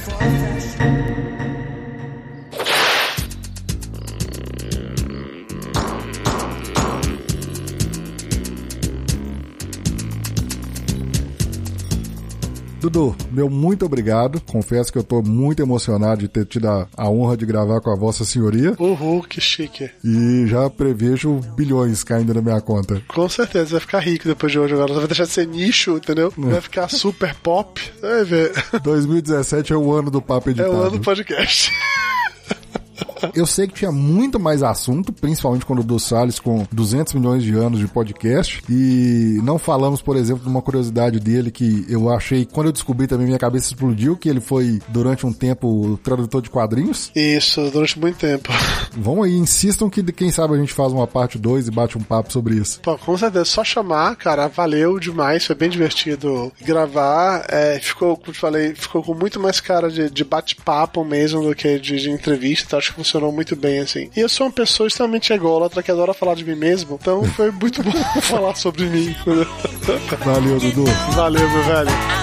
Dudu, meu muito obrigado. Confesso que eu tô muito emocionado de ter tido a, a honra de gravar com a Vossa Senhoria. Uhul, que chique. E já prevejo bilhões caindo na minha conta. Com certeza, vai ficar rico depois de hoje agora. Vai deixar de ser nicho, entendeu? É. Vai ficar super pop. Vai ver. 2017 é o ano do papo editado. É o ano do podcast. Eu sei que tinha muito mais assunto, principalmente quando o do Salles com 200 milhões de anos de podcast. E não falamos, por exemplo, de uma curiosidade dele que eu achei, quando eu descobri também, minha cabeça explodiu, que ele foi, durante um tempo, tradutor de quadrinhos. Isso, durante muito tempo. Vamos aí, insistam que quem sabe a gente faz uma parte 2 e bate um papo sobre isso. Pô, com certeza, só chamar, cara, valeu demais, foi bem divertido gravar. É, ficou, como eu falei, ficou com muito mais cara de, de bate-papo mesmo do que de, de entrevista, então acho que funcionou muito bem, assim. E eu sou uma pessoa extremamente ególatra que adora falar de mim mesmo, então foi muito bom falar sobre mim. Valeu, Dudu. Valeu, meu velho.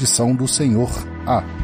Edição do Senhor A.